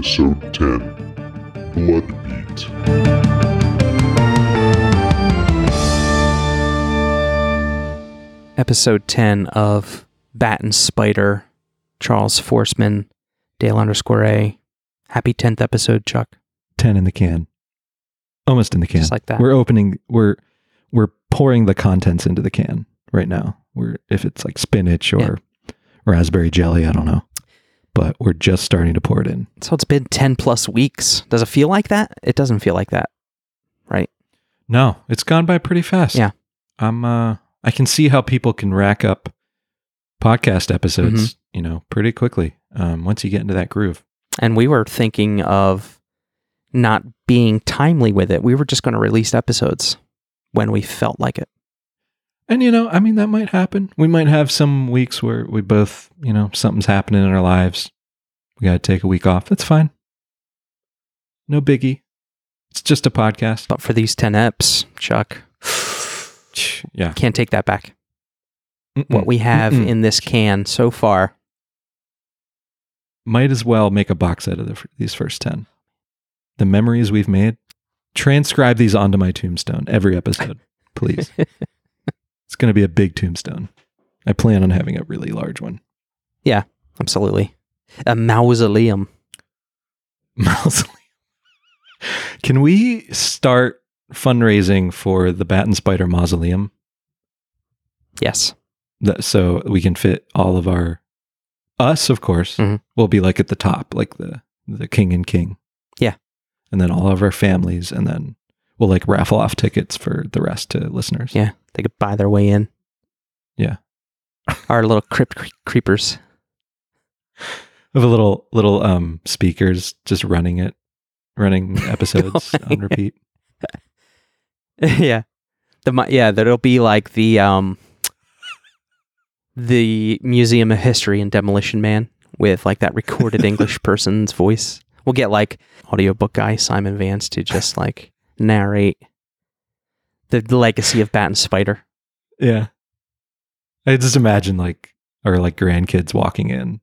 Episode 10 Bloodbeat. episode 10 of Bat and Spider, Charles Forsman, Dale underscore A. Happy 10th episode, Chuck. 10 in the can. Almost in the can. Just like that. We're opening we're we're pouring the contents into the can right now. We're if it's like spinach or raspberry jelly, I don't know. But we're just starting to pour it in. So it's been 10 plus weeks. Does it feel like that? It doesn't feel like that, right? No, it's gone by pretty fast. Yeah. I'm uh I can see how people can rack up podcast episodes, Mm-hmm. you know, pretty quickly. Um once you get into that groove. And we were thinking of not being timely with it. We were just going to release episodes when we felt like it. And you know, I mean that might happen. We might have some weeks where we both, you know, something's happening in our lives. We got to take a week off. That's fine. No biggie. It's just a podcast. But for these 10 eps, Chuck, Yeah. can't take that back. What Mm-mm. we have Mm-mm. in this can so far, might as well make a box out of the, these first 10. The memories we've made, transcribe these onto my tombstone every episode, please. going to be a big tombstone. I plan on having a really large one. Yeah, absolutely. A mausoleum. Mausoleum. Can we start fundraising for the Bat and Spider Mausoleum Yes. that, so we can fit all of our us, of course, Mhm. will be like at the top, like the the king and king. Yeah. and then all of our families, and then we'll like raffle off tickets for the rest to listeners. Yeah. They could buy their way in. Yeah. Our little crypt cre- creepers. of a little little um speakers just running it, running episodes on repeat. yeah. The yeah, that'll be like the um the Museum of History and Demolition Man with like that recorded English person's voice. We'll get like audiobook guy Simon Vance to just like narrate the legacy of Bat and Spider. Yeah. I just imagine like our like grandkids walking in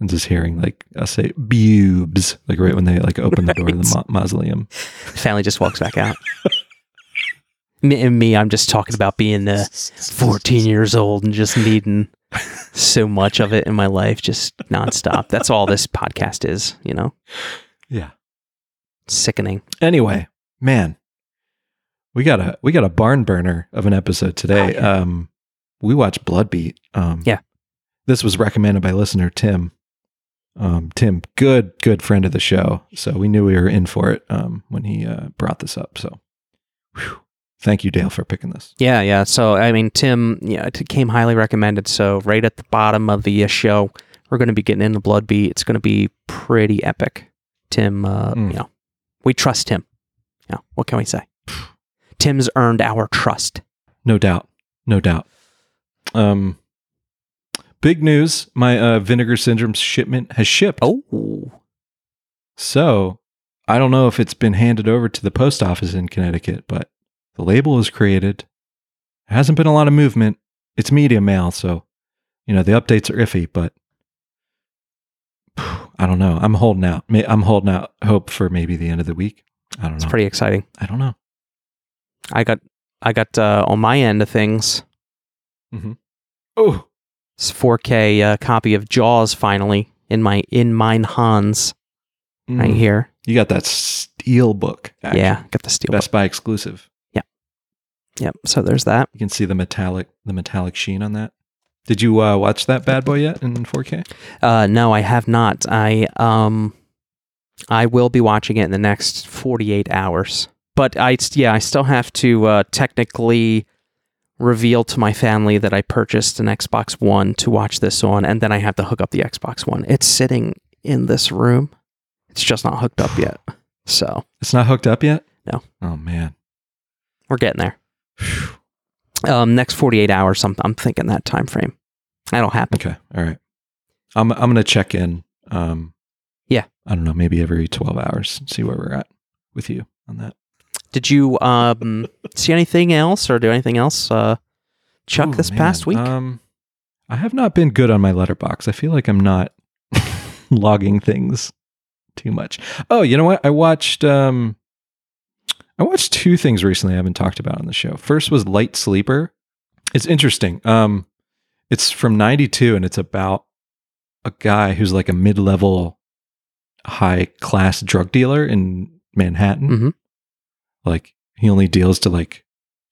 and just hearing like us say bubes, like right when they like open the door to the ma- mausoleum. Family just walks back out. me, and me, I'm just talking about being uh, 14 years old and just needing so much of it in my life, just nonstop. That's all this podcast is, you know? Yeah. Sickening. Anyway, man, we got a we got a barn burner of an episode today. Oh, yeah. Um we watched Bloodbeat. Um Yeah. This was recommended by listener Tim. Um Tim, good good friend of the show. So we knew we were in for it um when he uh, brought this up. So whew. thank you Dale for picking this. Yeah, yeah. So, I mean, Tim, yeah, it came highly recommended. So, right at the bottom of the uh, show, we're going to be getting into Blood Beat. It's going to be pretty epic. Tim, uh, Mm. you know, we trust him. Yeah, what can we say? Tim's earned our trust. No doubt. No doubt. Um big news, my uh vinegar syndrome shipment has shipped. Oh, So I don't know if it's been handed over to the post office in Connecticut, but the label is created. There hasn't been a lot of movement. It's media mail, so you know the updates are iffy, but I don't know. I'm holding out. I'm holding out hope for maybe the end of the week. I don't it's pretty exciting. I don't know. I got, I got uh, on my end of things, Mm-hmm. Oh, this 4K uh, copy of Jaws finally in my in mine Hans right mm. here. You got that steel book. Action. Yeah, got the steel. Best Buy exclusive. Yeah. Yep. So there's that. You can see the metallic the metallic sheen on that. Did you uh, watch that bad boy yet in 4K? Uh, no, I have not. I um, I will be watching it in the next 48 hours. But I, yeah, I still have to uh, technically reveal to my family that I purchased an Xbox One to watch this on, and then I have to hook up the Xbox One. It's sitting in this room. It's just not hooked up yet. So It's not hooked up yet. No. Oh man. we're getting there. Um, next 48 hours, I'm, I'm thinking that time frame. That'll happen. Okay. All right. I'm I'm gonna check in. Um. Yeah. I don't know. Maybe every 12 hours. See where we're at with you on that. Did you um, see anything else or do anything else, uh, Chuck, Ooh, this man. past week? Um. I have not been good on my letterbox. I feel like I'm not logging things too much. Oh, you know what? I watched um I watched two things recently I haven't talked about on the show. First was Light Sleeper. It's interesting. Um it's from 92 and it's about a guy who's like a mid-level high class drug dealer in Manhattan. Mhm. Like he only deals to like,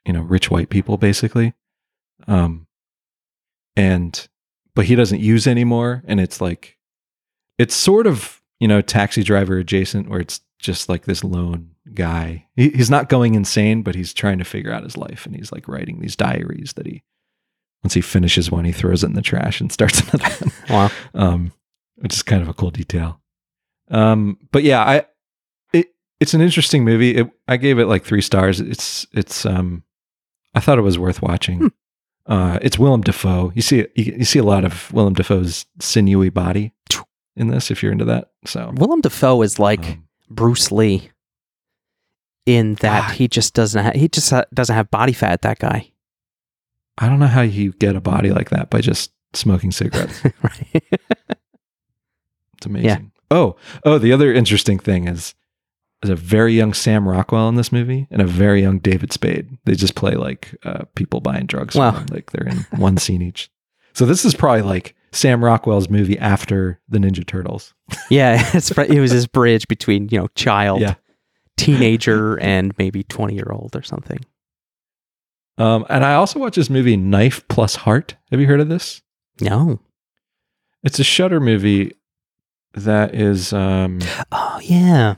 you know, rich white people basically. Um and but he doesn't use anymore and it's like it's sort of, you know, taxi driver adjacent where it's just like this lone guy. He, he's not going insane, but he's trying to figure out his life and he's like writing these diaries that he once he finishes one, he throws it in the trash and starts another one Wow. um, which is kind of a cool detail. Um, but yeah, I it it's an interesting movie. It, I gave it like three stars. It's it's um, I thought it was worth watching. Hmm. Uh, it's Willem Dafoe. You see you, you see a lot of Willem Dafoe's sinewy body in this if you're into that. So Willem Dafoe is like um, Bruce Lee in that Ah. he just doesn't ha- he just ha- doesn't have body fat that guy I don't know how you get a body like that by just smoking cigarettes. right It's amazing. Oh, oh, the other interesting thing is there's a very young Sam Rockwell in this movie and a very young David Spade. They just play like uh, people buying drugs. Wow. Like they're in one scene each. So this is probably like Sam Rockwell's movie after the Ninja Turtles. yeah it's it was his bridge between you know child Yeah. teenager and maybe 20 year old or something Um, and I also watched this movie Knife Plus Heart. Have you heard of this? no It's a Shudder movie that is um oh yeah.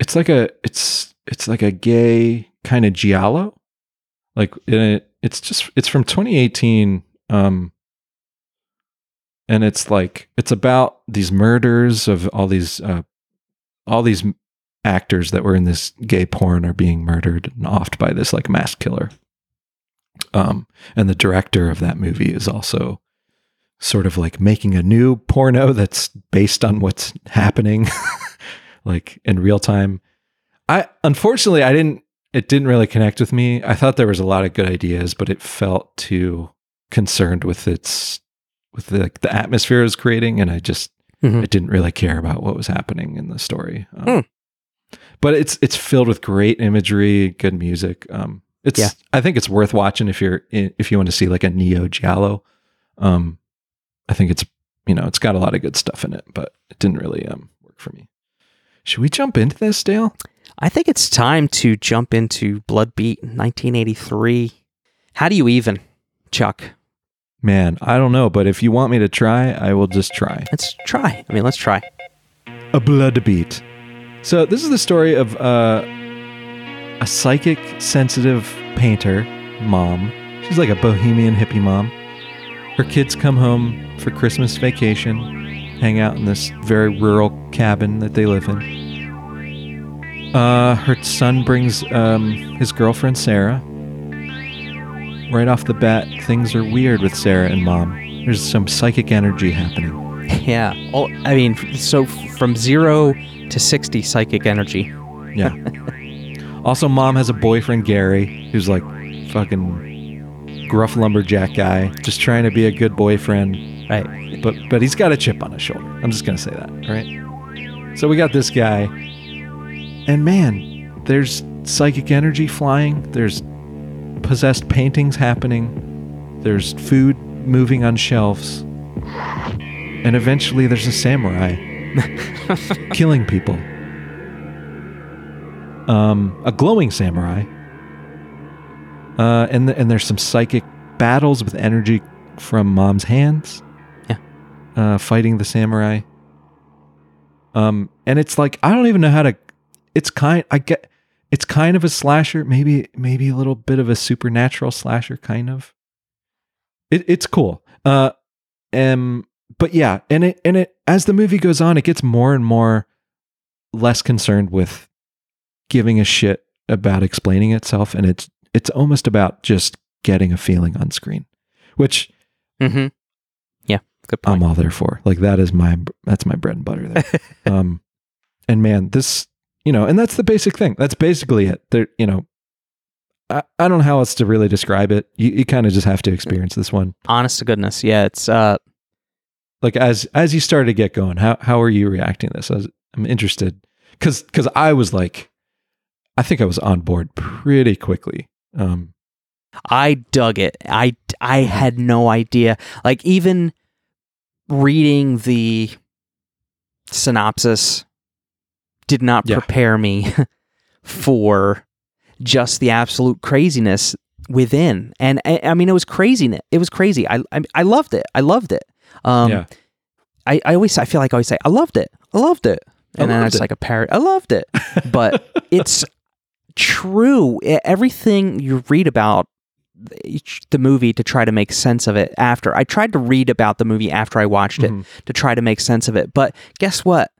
it's like a it's it's like a gay kind of giallo. Like it, it's just it's from 2018 um and it's like it's about these murders of all these uh all these actors that were in this gay porn are being murdered and offed by this like mass killer. Um and the director of that movie is also sort of like making a new porno that's based on what's happening like in real time. I unfortunately I didn't it didn't really connect with me. I thought there was a lot of good ideas, but it felt too concerned with its with the, like, the atmosphere it was creating and I just Mhm. I didn't really care about what was happening in the story. Um, But it's it's filled with great imagery, good music. Um it's Yeah. I think it's worth watching if you're in, if you want to see like a neo giallo. Um I think it's you know, it's got a lot of good stuff in it, but it didn't really um work for me. Should we jump into this, Dale? i think it's time to jump into blood beat 1983 how do you even chuck Man, I don't know, but if you want me to try, I will just try. let's try i mean let's try A blood beat. So this is the story of uh, a psychic, sensitive painter mom. She's like a bohemian hippie mom. Her kids come home for Christmas vacation, hang out in this very rural cabin that they live in. Uh, her son brings um, his girlfriend Sarah. Right off the bat, things are weird with Sarah and mom. There's some psychic energy happening. yeah i mean so from zero to 60 psychic energy Yeah. also, mom has a boyfriend, Gary, who's like fucking gruff lumberjack guy, just trying to be a good boyfriend. right But but he's got a chip on his shoulder. I'm just gonna say that, Right. So we got this guy, and man, there's psychic energy flying. There's possessed paintings happening. There's food moving on shelves, and eventually there's a samurai killing people. Um, a glowing samurai. Uh, and and there's some psychic battles with energy from mom's hands. Yeah. Uh, fighting the samurai. Um, and it's like I don't even know how to. It's kind. I get. It's kind of a slasher, maybe maybe a little bit of a supernatural slasher, kind of. It, it's cool. Uh, um, but yeah, and it and it as the movie goes on, it gets more and more less concerned with giving a shit about explaining itself, and it's it's almost about just getting a feeling on screen, which mm-hmm yeah good point I'm all there for. Like that is my that's my bread and butter there. um, and man, this you know, and that's the basic thing. That's basically it. There, you know, I, I don't know how else to really describe it. You you kind of just have to experience this one. honest to goodness yeah it's uh Like as as you started to get going, how how are you reacting to this? As I'm interested because because I was like, I think I was on board pretty quickly. Um, I dug it. I I had no idea. Like even reading the synopsis did not Yeah. prepare me for just the absolute craziness within. And I, I mean, it was crazy. It was crazy. I, I I loved it. I loved it. Um, yeah, I, I always I feel like I always say I loved it. I loved it. And then it's it. like a parrot. I loved it. But it's true. Everything you read about the movie to try to make sense of it after. I tried to read about the movie after I watched it Mhm. to try to make sense of it. But guess what?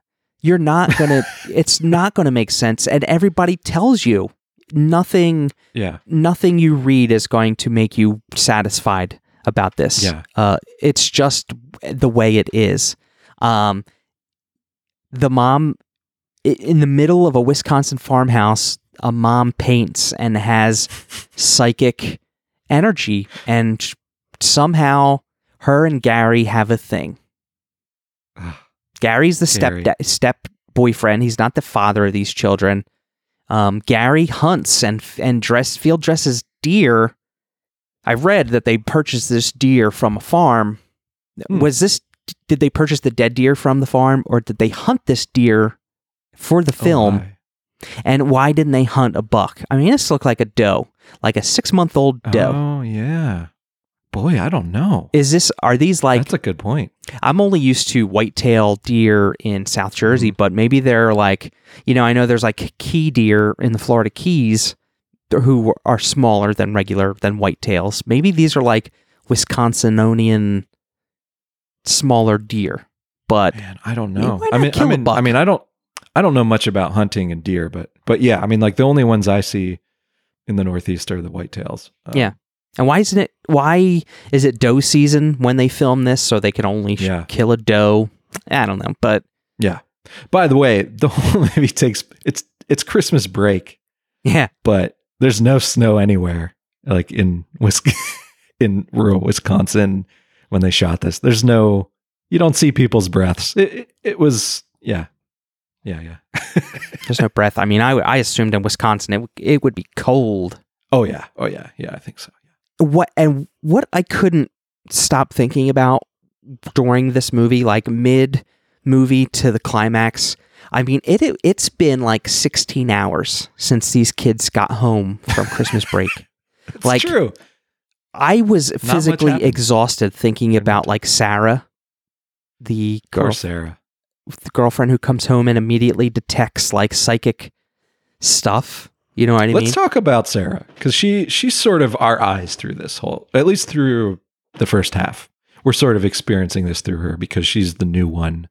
You're not going to it's not going to make sense and everybody tells you nothing yeah, nothing you read is going to make you satisfied about this. Yeah. Uh, it's just the way it is. Um, the mom, in the middle of a Wisconsin farmhouse, a mom paints and has psychic energy, and somehow her and Gary have a thing. Gary's the step Gary. step boyfriend. He's not the father of these children. Um, Gary hunts and and dress field dresses deer. I read that they purchased this deer from a farm. Hmm. Was this did they purchase the dead deer from the farm or did they hunt this deer for the Oh, film? my. And why didn't they hunt a buck? I mean, this looked like a doe, like a six month old doe. Oh yeah, boy, I don't know. Is this are these like That's a good point. I'm only used to whitetail deer in South Jersey, Mm-hmm. but maybe they're like, you know, I know there's like key deer in the Florida Keys who are smaller than regular than whitetails. Maybe these are like Wisconsinonian smaller deer. But Man, I don't know. I mean, I mean. I mean, I don't, I don't know much about hunting and deer, but, but yeah, I mean, like the only ones I see in the Northeast are the whitetails. Um, Yeah. and why isn't it why is it doe season when they film this so they can only sh- Yeah. kill a doe? I don't know, but yeah. By the way, the whole movie takes it's it's Christmas break, yeah, but there's no snow anywhere. Like in Wis- in rural Wisconsin when they shot this, there's no. You don't see people's breaths. It, it, it was yeah, yeah, yeah. there's no breath. I mean, I I assumed in Wisconsin it w- it would be cold. oh yeah, oh yeah, yeah. I think so. Yeah. What and what I couldn't stop thinking about during this movie, like mid movie to the climax. I mean, it, it it's been like 16 hours since these kids got home from Christmas break. It's Like, true. I was physically exhausted thinking about like Sarah, the Poor girl, Sarah. The girlfriend who comes home and immediately detects like psychic stuff. You know what I mean? Let's talk about Sarah because she she's sort of our eyes through this whole, at least through the first half. We're sort of experiencing this through her because she's the new one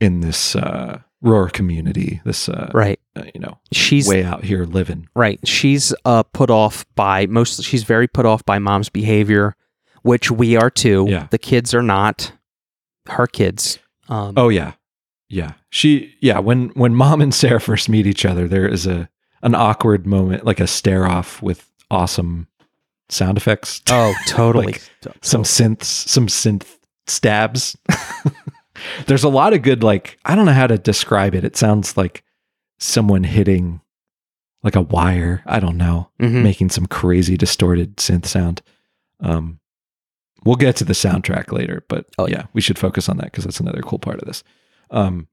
in this uh, Roar community. This uh, right. uh, you know She's way out here living. Right. She's uh, put off by most. She's very put off by mom's behavior, which we are too. Yeah. The kids are not her kids. Um, Oh yeah, yeah. She yeah. When when mom and Sarah first meet each other, there is a an awkward moment, like a stare off with awesome sound effects. oh, totally. Like, some synths, some synth stabs. There's a lot of good, like, I don't know how to describe it. It sounds like someone hitting like a wire. I don't know, Mhm. making some crazy distorted synth sound. Um, we'll get to the soundtrack later, but Oh, yeah, we should focus on that because that's another cool part of this. Um,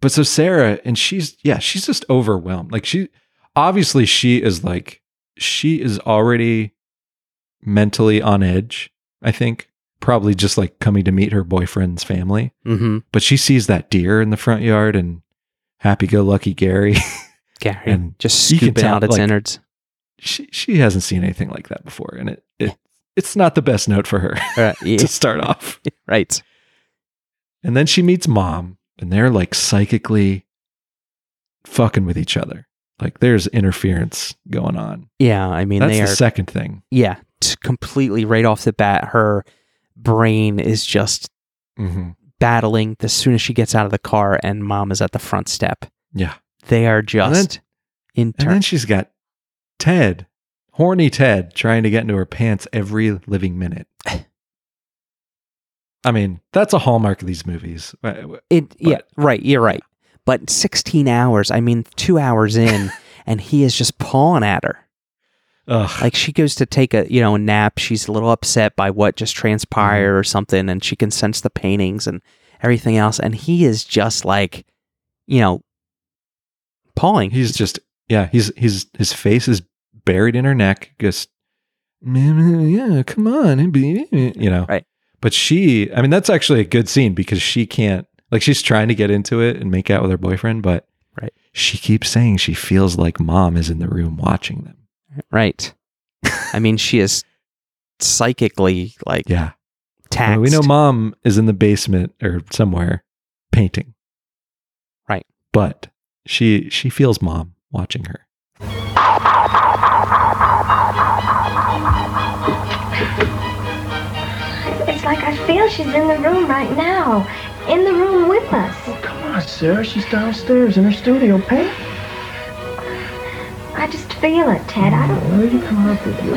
but so Sarah, and she's, yeah, she's just overwhelmed. Like, she obviously, she is like, she is already mentally on edge, I think. Probably just like coming to meet her boyfriend's family. Mm-hmm. But she sees that deer in the front yard and happy go lucky Gary. Gary And just scooping out its like- innards. she she hasn't seen anything like that before. And it, it it's not the best note for her Right. yeah, to start off. right. And then she meets mom, and they're like psychically fucking with each other. Like there's interference going on. Yeah. I mean, That's the are. second thing. yeah. t- completely right off the bat, her brain is just hmm battling as soon as she gets out of the car and mom is at the front step. Yeah. They are then- just in And turn. then she's got Ted, horny Ted, trying to get into her pants every living minute. I mean, that's a hallmark of these movies. Uh, It yeah, But- right, you're right. but 16 hours, I mean, two hours in, and he is just pawing at her. Ugh. Like she goes to take a you know a nap. She's a little upset by what just transpired Mm-hmm. or something, and she can sense the paintings and everything else. And he is just like, you know, pawing. he's just yeah. He's he's his face is buried in her neck. Just yeah, come on, baby," you know. Right. But she, I mean, that's actually a good scene because she can't like she's trying to get into it and make out with her boyfriend, but Right. she keeps saying she feels like mom is in the room watching them. right. I mean, she is psychically like Yeah. I mean, we know mom is in the basement or somewhere painting. Right. But she she feels mom watching her. It's like I feel she's in the room right now. In the room with us. Oh, come on, Sarah. She's downstairs in her studio painting. I just feel it, Ted. I don't Where you come up with you?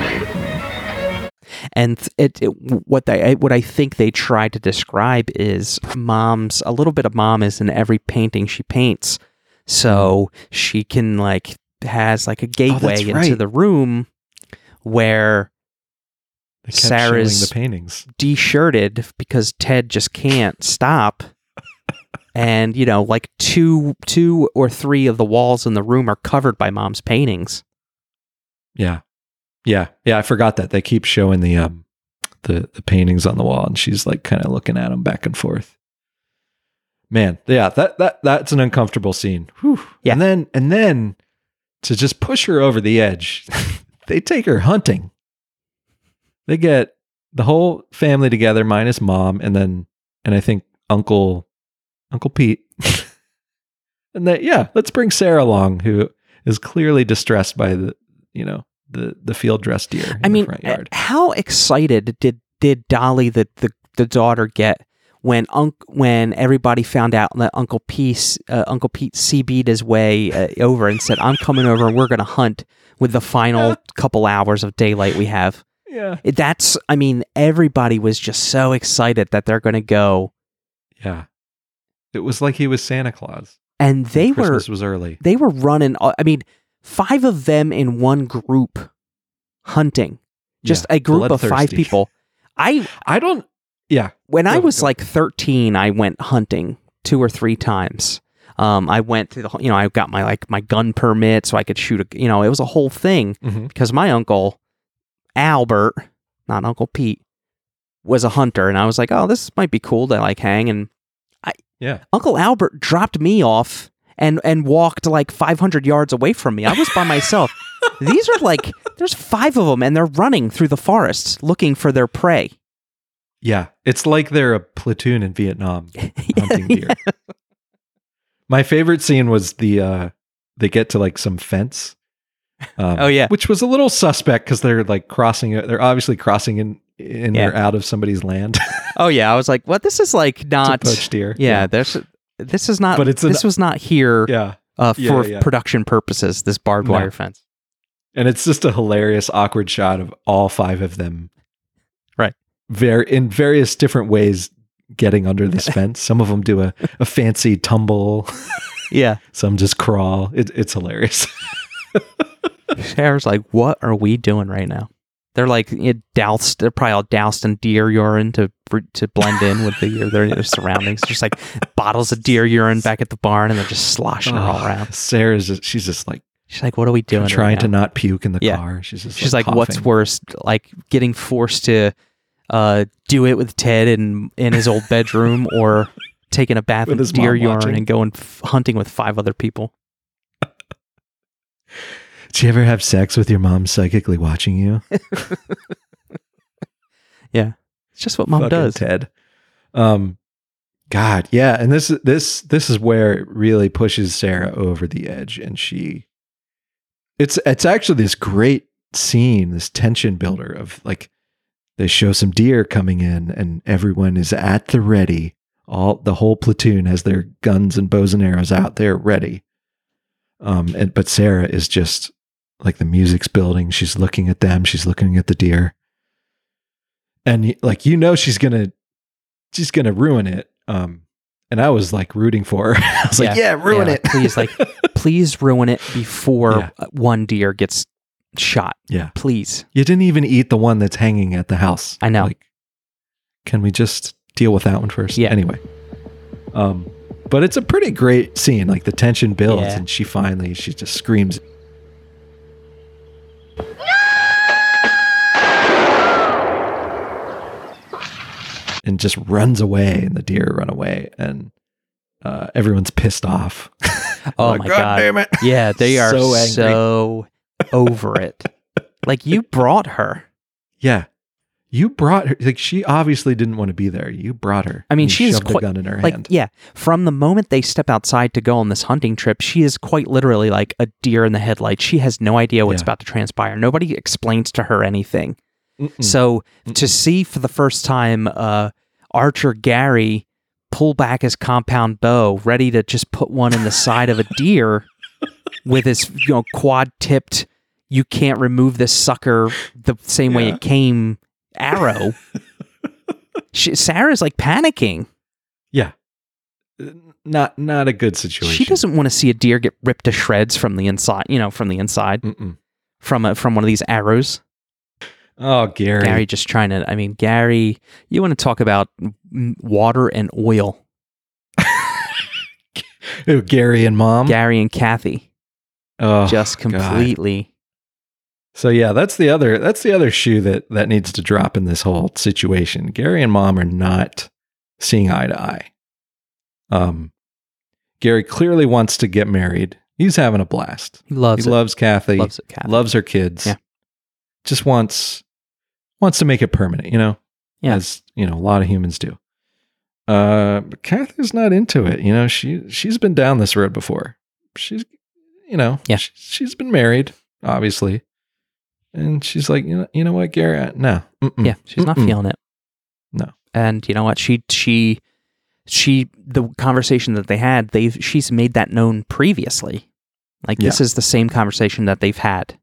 and th- it, it what they what I think they try to describe is mom's a little bit of mom is in every painting she paints, so she can like has like a gateway into right. the room where Sarah's- the paintings. de-shirted because Ted just can't stop. And you know, like two two or three of the walls in the room are covered by mom's paintings. Yeah. Yeah. Yeah, I forgot that. They keep showing the um the the paintings on the wall and she's like kind of looking at them back and forth. Man, yeah, that that that's an uncomfortable scene. Whew. Yeah. And then and then to just push her over the edge, they take her hunting. They get the whole family together minus mom and then and I think uncle Uncle Pete. and that yeah, let's bring Sarah along who is clearly distressed by the you know the the field dress deer in I mean, front yard. how excited did did Dolly the the, the daughter get when unc when everybody found out that Uncle Pete uh, Uncle Pete CB'd his way uh, over and said, "I'm coming over and we're going to hunt with the final couple hours of daylight we have." Yeah, That's I mean, everybody was just so excited that they're going to go, yeah. It was like he was Santa Claus. and they were Christmas was early. they were running. I mean, five of them in one group hunting, just Yeah, a group of five people. I I don't. Yeah, when I was go. like 13, I went hunting two or three times. Um, I went through the, whole- you know, I got my like my gun permit so I could shoot a, you know, it was a whole thing Mhm. because my uncle Albert, not Uncle Pete, was a hunter, and I was like, oh, this might be cool to like hang. And I, yeah. Uncle Albert dropped me off and and walked like 500 yards away from me. I was by myself. These are like there's five of them, and they're running through the forest looking for their prey. Yeah, it's like they're a platoon in Vietnam hunting deer. My favorite scene was the uh they get to like some fence. Um, Oh, yeah. which was a little suspect because they're like crossing. They're obviously crossing in in Yeah. or out of somebody's land Oh yeah, I was like, what? This is like not. poach deer. Yeah, there's. This is not. But it's an- this was not here yeah, uh, for yeah. production purposes. This barbed No. wire fence. and it's just a hilarious, awkward shot of all five of them. Very in various different ways getting under this fence. Some of them do a, a fancy tumble. Yeah, Some just crawl. It, it's hilarious. Sarah's like, what are we doing right now? They're like it doused. They're probably all doused in deer urine to to blend in with the their, surroundings. Just like bottles of deer urine back at the barn, and they're just sloshing it all Oh, around. Sarah's just, she's just like She's like, what are we doing? right trying to now? not puke in the Yeah. car. She's just She's like, what's worse, like getting forced to uh, do it with Ted in in his old bedroom, or taking a bath With in his deer urine watching. and going f- hunting with five other people. Did you ever have sex with your mom psychically watching you? Yeah, it's just what mom Fucking does. Ted. Um, God, yeah, and this this this is where it really pushes Sarah over the edge, and she. It's it's actually this great scene, this tension builder of like, they show some deer coming in, and everyone is at the ready. All the whole platoon has their guns and bows and arrows out there ready. Um, and but Sarah is just like the music's building. She's looking at them. She's looking at the deer and like you know she's gonna she's gonna ruin it um and I was like rooting for her. I was like, yeah, ruin Yeah, it. please, like, please ruin it before Yeah. one deer gets shot. yeah. Please. You didn't even eat the one that's hanging at the house. I know. Like, can we just deal with that one first? Yeah. Anyway. Um, but it's a pretty great scene. Like the tension builds, Yeah. and she finally she just screams. And just runs away, and the deer run away, and uh, everyone's pissed off. Oh Like, my God god. damn it. Yeah, they are So so, angry. Over it. Like you brought her. Yeah. You brought her like she obviously didn't want to be there. You brought her. I mean, she's shoved quite- a gun in her Like hand. yeah, from the moment they step outside to go on this hunting trip, she is quite literally like a deer in the headlights. She has no idea what's Yeah. about to transpire. Nobody explains to her anything. Mm-mm. So to Mm-mm. see for the first time uh, Archer Gary pull back his compound bow, ready to just put one in the side of a deer with his you know quad tipped. You can't remove this sucker the same way it came. Arrow. she, Sarah's like panicking. yeah. Not not a good situation. She doesn't want to see a deer get ripped to shreds from the inside. You know, from the inside Mm-mm. from a, from one of these arrows. Oh, Gary. Gary just trying to. I mean, Gary, you want to talk about water and oil? Ooh, Gary and mom. Gary and Kathy oh, just God. completely. So yeah, that's the other that's the other shoe that that needs to drop in this whole situation. Gary and mom are not seeing eye to eye. Um Gary clearly wants to get married. He's having a blast. He loves he it. loves Kathy. loves it, Kathy. loves her kids. Yeah. Just wants wants to make it permanent, you know? Yeah. As, you know, a lot of humans do. Uh but Kathy's not into it. You know, she she's been down this road before. She's you know, Yeah. she, she's been married, obviously. And she's like, you know, you know what, Gary? No. Mm-mm. yeah, she's not Mm-mm. feeling it. No. And you know what? She she she the conversation that they had, they've she's made that known previously. Like this is the same conversation that they've had.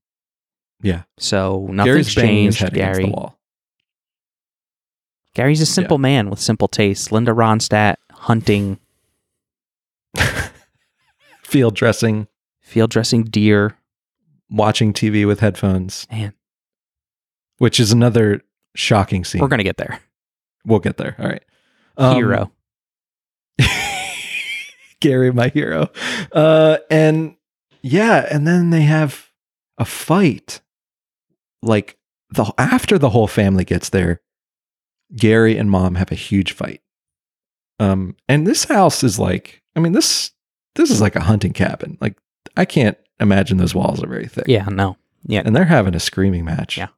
Yeah. So nothing's Gary's changed. Gary. Gary's a simple man with simple tastes. Linda Ronstadt hunting, Field dressing, field dressing deer. watching TV with headphones, Man, which is another shocking scene. we're gonna get there. we'll get there. All right. Um, Hero. Gary, my hero. Uh, and yeah, and then they have a fight. Like the after the whole family gets there, Gary and mom have a huge fight. Um, and this house is like, I mean, this this is like a hunting cabin. Like I can't imagine those walls are very thick. Yeah, no. Yeah. And they're having a screaming match. Yeah.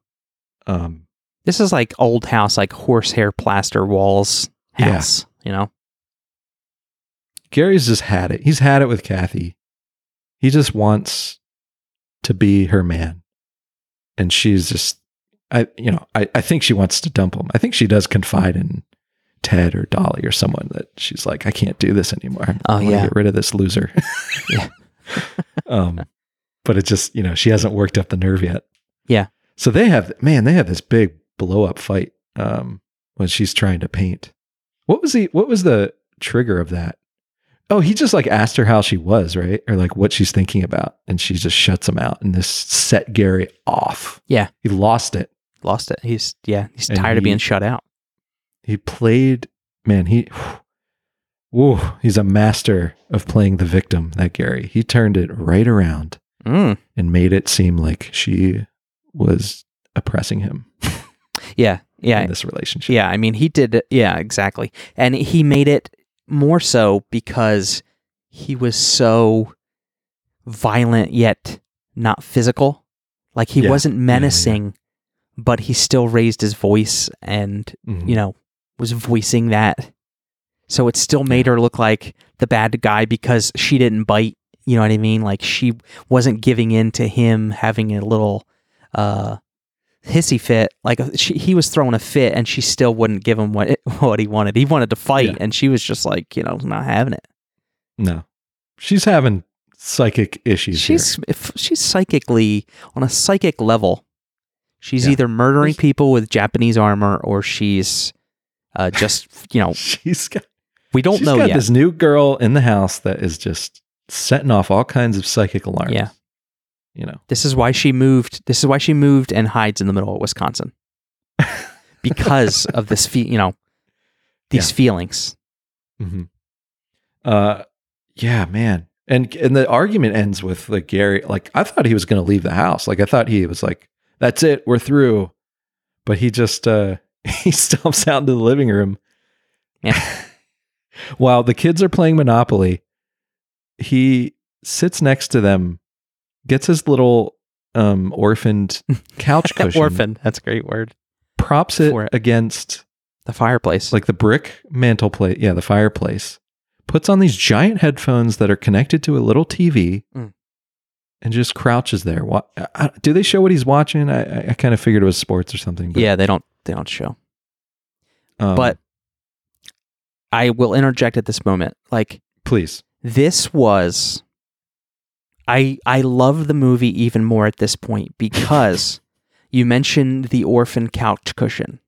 Um, This is like old house, like horsehair plaster walls Yeah. you know? Gary's just had it. He's had it with Kathy. He just wants to be her man. And she's just I you know, I, I think she wants to dump him. I think she does confide in Ted or Dolly or someone that she's like, I can't do this anymore. Oh, I yeah. Get rid of this loser. Yeah. um but it just, you know, she hasn't worked up the nerve yet. Yeah. So they have man, they have this big blow up fight um when she's trying to paint. What was the what was the trigger of that? Oh, he just like asked her how she was, right? Or like what she's thinking about. And she just shuts him out. And this set Gary off. Yeah. He lost it. Lost it. He's yeah, he's And tired of being shut out. He played, man, he, whoa, he's a master of playing the victim, that Gary. He turned it right around Mm. and made it seem like she was oppressing him Yeah. Yeah. in this relationship. Yeah, I mean, he did. Yeah, exactly. And he made it more so because he was so violent yet not physical. Like he Yeah. wasn't Yeah, yeah, yeah. But he still raised his voice and, Mhm. you know, was voicing that. So it still made her look like the bad guy because she didn't bite. You know what I mean? Like she wasn't giving in to him having a little uh hissy fit. Like uh, she, he was throwing a fit, and she still wouldn't give him what what he wanted. He wanted to fight, Yeah. and she was just like, you know, not having it. No. She's having psychic issues. She's here. she's psychically on a psychic level. She's Yeah. either murdering people with Japanese armor, or she's uh, just you know she's got We don't She's know got yet. this new girl in the house that is just setting off all kinds of psychic alarms. Yeah. You know. This is why she moved. This is why she moved and hides in the middle of Wisconsin because of this. Fe- you know, these feelings. hmm Uh, yeah, man. And and the argument ends with like Gary. Like I thought he was going to leave the house. Like I thought he was like, "That's it, we're through." But he just uh he stomps out into the living room. Yeah. While the kids are playing Monopoly, he sits next to them, gets his little um orphaned couch cushion, Orphan. That's a great word. props it it. against The fireplace. like the brick mantle plate, yeah, the fireplace, puts on these giant headphones that are connected to a little TV, Mm. And just crouches there. What I, do they show what he's watching? I, I, I kind of figured it was sports or something. But, yeah, they don't. They don't show. um, but I will interject at this moment. Like please, this was I I love the movie even more at this point because you mentioned the orphan couch cushion.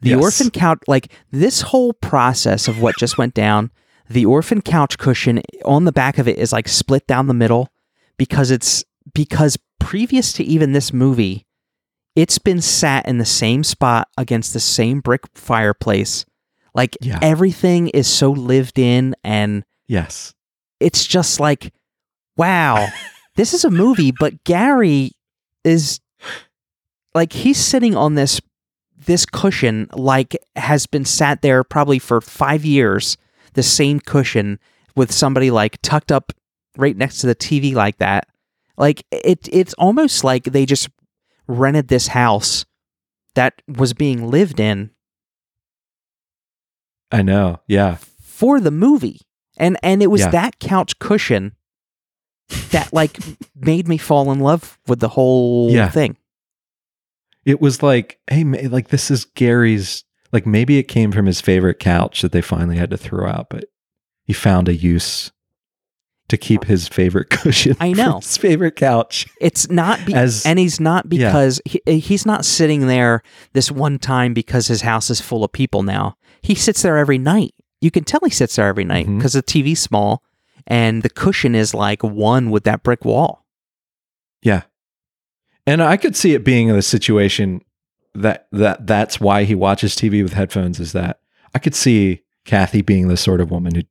The Yes. orphan couch like this whole process of what just went down, the orphan couch cushion on the back of it is like split down the middle because it's because previous to even this movie, it's been sat in the same spot against the same brick fireplace. Like Yeah. everything is so lived in and yes, it's just like, wow, this is a movie, but Gary is like he's sitting on this this cushion like has been sat there probably for five years, the same cushion with somebody like tucked up right next to the TV like that. Like it it's almost like they just rented this house that was being lived in I know. Yeah, for the movie. And and it was Yeah. that couch cushion that like made me fall in love with the whole Yeah. thing. it was like, hey, like this is Gary's. Like maybe it came from his favorite couch that they finally had to throw out, but he found a use to keep his favorite cushion. I know. his favorite couch. It's not be- As- and he's not Yeah. because he, he's not sitting there this one time because his house is full of people now. He sits there every night. You can tell he sits there every night mm-hmm. because the TV's small and the cushion is like one with that brick wall. Yeah. And I could see it being in the situation that that that's why he watches TV with headphones is that I could see Kathy being the sort of woman who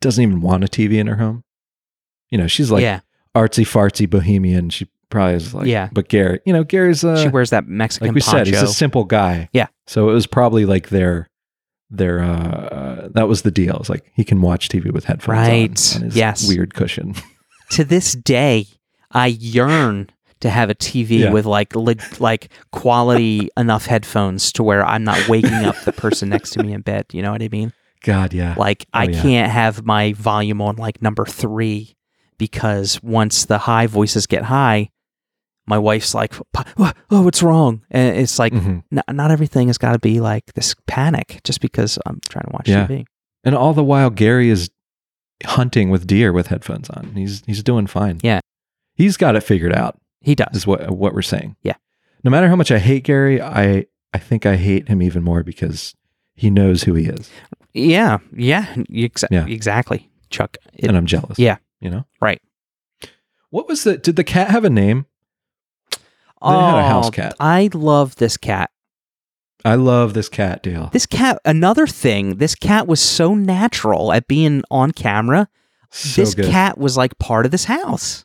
doesn't even want a TV in her home. You know, she's like yeah, artsy fartsy bohemian. She probably is like Yeah. But Gary, you know, Gary's uh, she wears that Mexican like we poncho. said, he's a simple guy. Yeah. So it was probably like their their uh, that was the deal. It's like he can watch TV with headphones on Right. on his Yes. weird cushion. to this day, I yearn to have a TV Yeah. with like li- like quality enough headphones to where I'm not waking up the person next to me in bed. You know what I mean? God, yeah. Like I Oh, yeah. can't have my volume on like number three because once the high voices get high, my wife's like, "Oh, what's wrong?" And it's like, Mhm. n- not everything has got to be like this panic just because I'm trying to watch Yeah. TV. And all the while, Gary is hunting with deer with headphones on. He's he's doing fine. Yeah. he's got it figured out. He does. Is what what we're saying. Yeah. No matter how much I hate Gary, I I think I hate him even more because he knows who he is, Yeah, yeah, exa- Yeah. exactly, Chuck. It- and I'm jealous. yeah. You know. Right. What was the? Did the cat have a name? They had a house Oh, cat. I love this cat. I love this cat, Dale. This cat. Another thing. This cat was so natural at being on camera. So this good. cat was like part of this house.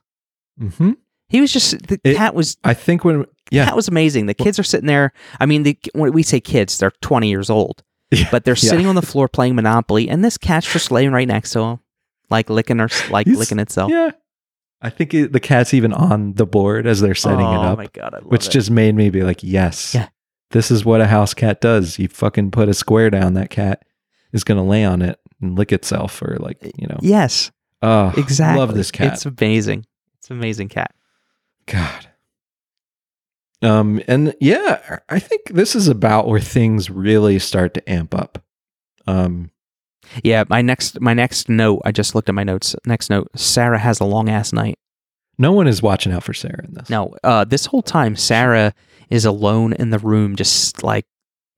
Mm-hmm. He was just the It- cat was. I think when yeah, Cat was amazing. The kids are sitting there. I mean, the, when we say kids, they're 20 years old, Yeah. but they're Yeah. sitting on the floor playing Monopoly, and this cat's just laying right next to him, like licking her, like He's- licking itself. yeah. I think it, the cat's even on the board as they're setting oh it up. Oh my god, I love which it. just made me be like, yes, Yeah. this is what a house cat does. You fucking put a square down, that cat is going to lay on it and lick itself, or like, you know, yes, oh, exactly. love this cat. It's amazing. It's an amazing cat. God. Um, and yeah, I think this is about where things really start to amp up. Um, Yeah, my next my next note. I just looked at my notes. Next note: Sarah has a long ass night. no one is watching out for Sarah in this. No, uh, this whole time Sarah is alone in the room, just like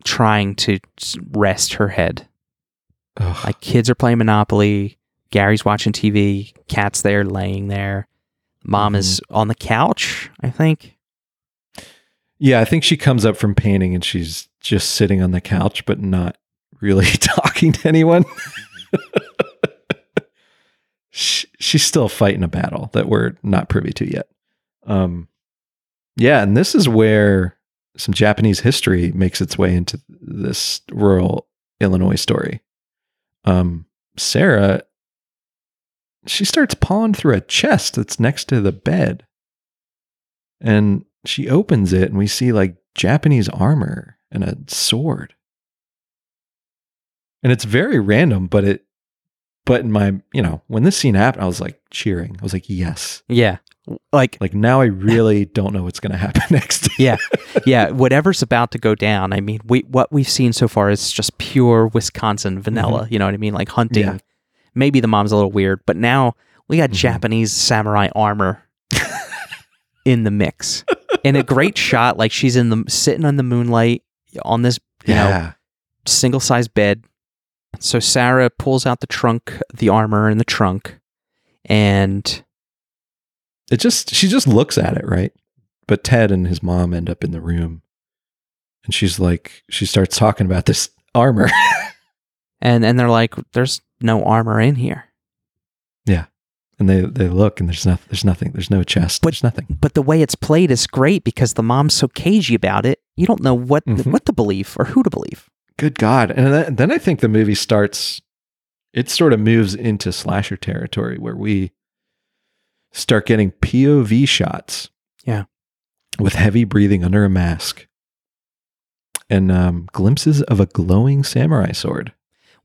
trying to rest her head. Ugh. Like kids are playing Monopoly, Gary's watching TV, cat's there laying there. Mom is on the couch, I think. Yeah, I think she comes up from painting and she's just sitting on the couch, but not really talking to anyone. she, she's still fighting a battle that we're not privy to yet. Um, yeah, and this is where some Japanese history makes its way into this rural Illinois story. Um, Sarah, she starts pawing through a chest that's next to the bed. And she opens it and we see like Japanese armor and a sword. And it's very random, but it but in my, you know, when this scene happened, I was like cheering. I was like, yes. Yeah. Like Like now I really don't know what's gonna happen next. yeah. Yeah, whatever's about to go down. I mean, we what we've seen so far is just pure Wisconsin vanilla, you know what I mean? Like hunting. Yeah. Maybe the mom's a little weird, but now we got Mhm. Japanese samurai armor in the mix. And a great shot like she's in the sitting on the moonlight on this, you know, yeah. single size bed. So Sarah pulls out the trunk, the armor in the trunk, and It just she just looks at it, right? But Ted and his mom end up in the room. And she's like she starts talking about this armor. and and they're like, "There's no armor in here." Yeah, and they they look and there's nothing there's nothing. There's no chest. But- there's nothing. But the way it's played is great because the mom's so cagey about it. You don't know what Mhm. what to believe or who to believe. Good God. And then, then I think the movie starts, it sort of moves into slasher territory where we start getting POV shots. Yeah. With heavy breathing under a mask and um, glimpses of a glowing samurai sword.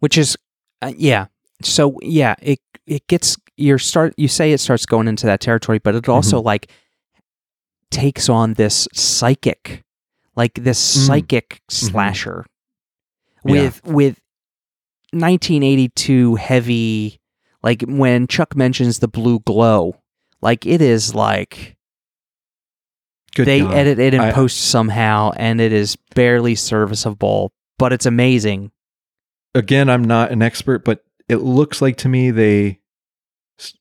Which is, uh, yeah. So yeah, it it gets you start you say it starts going into that territory, but it also like takes on this psychic, like this Mm. psychic slasher Yeah. with with 1982 heavy. Like when Chuck mentions the blue glow, like it is like Good they God. edit it in I- post somehow, and it is barely serviceable, but it's amazing. Again, I'm not an expert, but it looks like to me they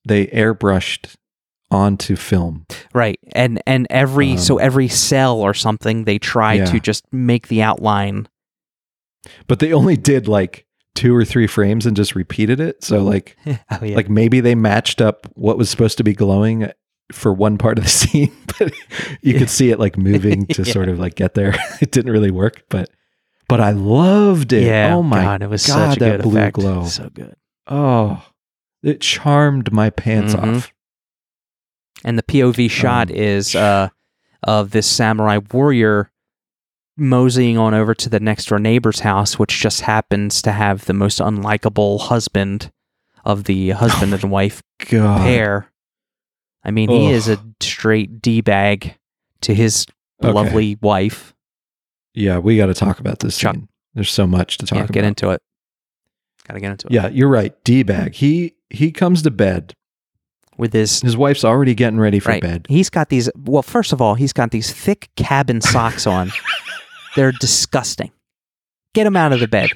they airbrushed onto film. Right. And and every so Um, every cell or something they try Yeah. to just make the outline. But they only did like two or three frames and just repeated it. So like oh yeah. Like maybe they matched up what was supposed to be glowing for one part of the scene, but you could see it like moving to Yeah. sort of like get there. it didn't really work, but but I loved it. yeah. oh my God, it was God, such a that good blue effect. glow. So good. oh, it charmed my pants Mhm. off. And the POV shot Um, is uh of this samurai warrior moseying on over to the next door neighbor's house, which just happens to have the most unlikable husband of the husband and oh wife God, pair. I mean, he is a straight D bag to his Okay. lovely wife. yeah, we got to talk about this Chuck. scene. There's so much to talk Yeah, about. get into it. Gotta get into it. yeah, you're right. D bag. He he comes to bed. With his His wife's already getting ready for right. bed. He's got these well, first of all, he's got these thick cabin socks on. They're disgusting. Get him out of the bed.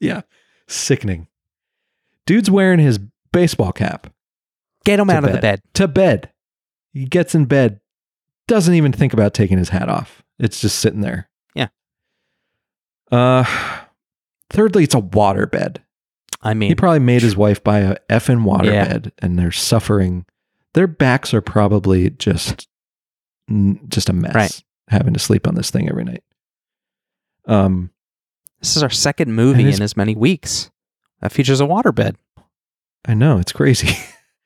Yeah, sickening. Dude's wearing his baseball cap. Get him out of the bed. bed. to bed. He gets in bed, doesn't even think about taking his hat off. It's just sitting there. Yeah. Uh thirdly, it's a water bed. I mean, He probably made his wife buy a effing water Yeah. bed and they're suffering. Their backs are probably just just a mess Right. having to sleep on this thing every night. Um this is our second movie in as many weeks that features a waterbed. I know it's crazy.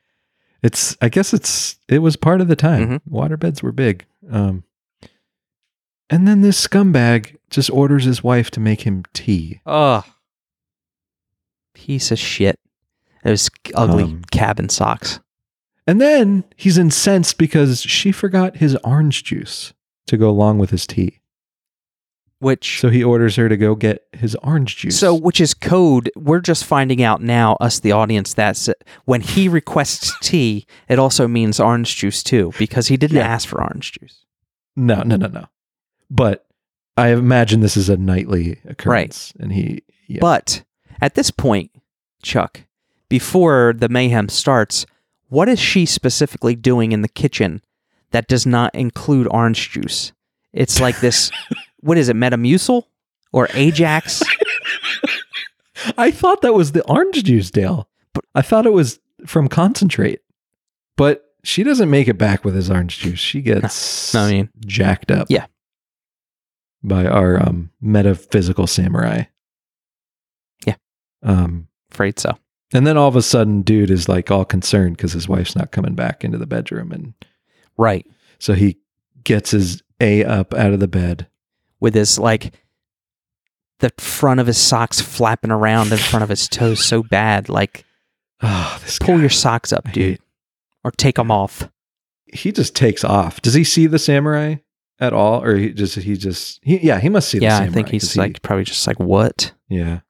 it's I guess it's it was part of the time. Mhm. Waterbeds were big. Um and then this scumbag just orders his wife to make him tea. Ugh. Piece of shit. Those ugly Um, cabin socks. And then he's incensed because she forgot his orange juice to go along with his tea. Which So he orders her to go get his orange juice. So, which is code? We're just finding out now, us the audience, that uh, when he requests tea, it also means orange juice too, because he didn't Yeah. ask for orange juice. no, no, no, no. But I imagine this is a nightly occurrence. right. And he yeah. But At this point, Chuck, before the mayhem starts, what is she specifically doing in the kitchen that does not include orange juice? It's like this. what is it? Metamucil or Ajax? I thought that was the orange juice, Dale. But I thought it was from concentrate. But she doesn't make it back with his orange juice. She gets I mean- jacked up. Yeah. By our um, metaphysical samurai. Yeah. Um, Afraid so. and then all of a sudden, dude is like all concerned because his wife's not coming back into the bedroom, and Right. so he gets his a up out of the bed. With his like the front of his socks flapping around in front of his toes so bad. Like Oh, this pull guy. your socks up, dude, or take them off. He just takes off. Does he see the samurai at all, or he just he just he, yeah he must see. The samurai. Yeah, I think he's he- like probably just like what? Yeah.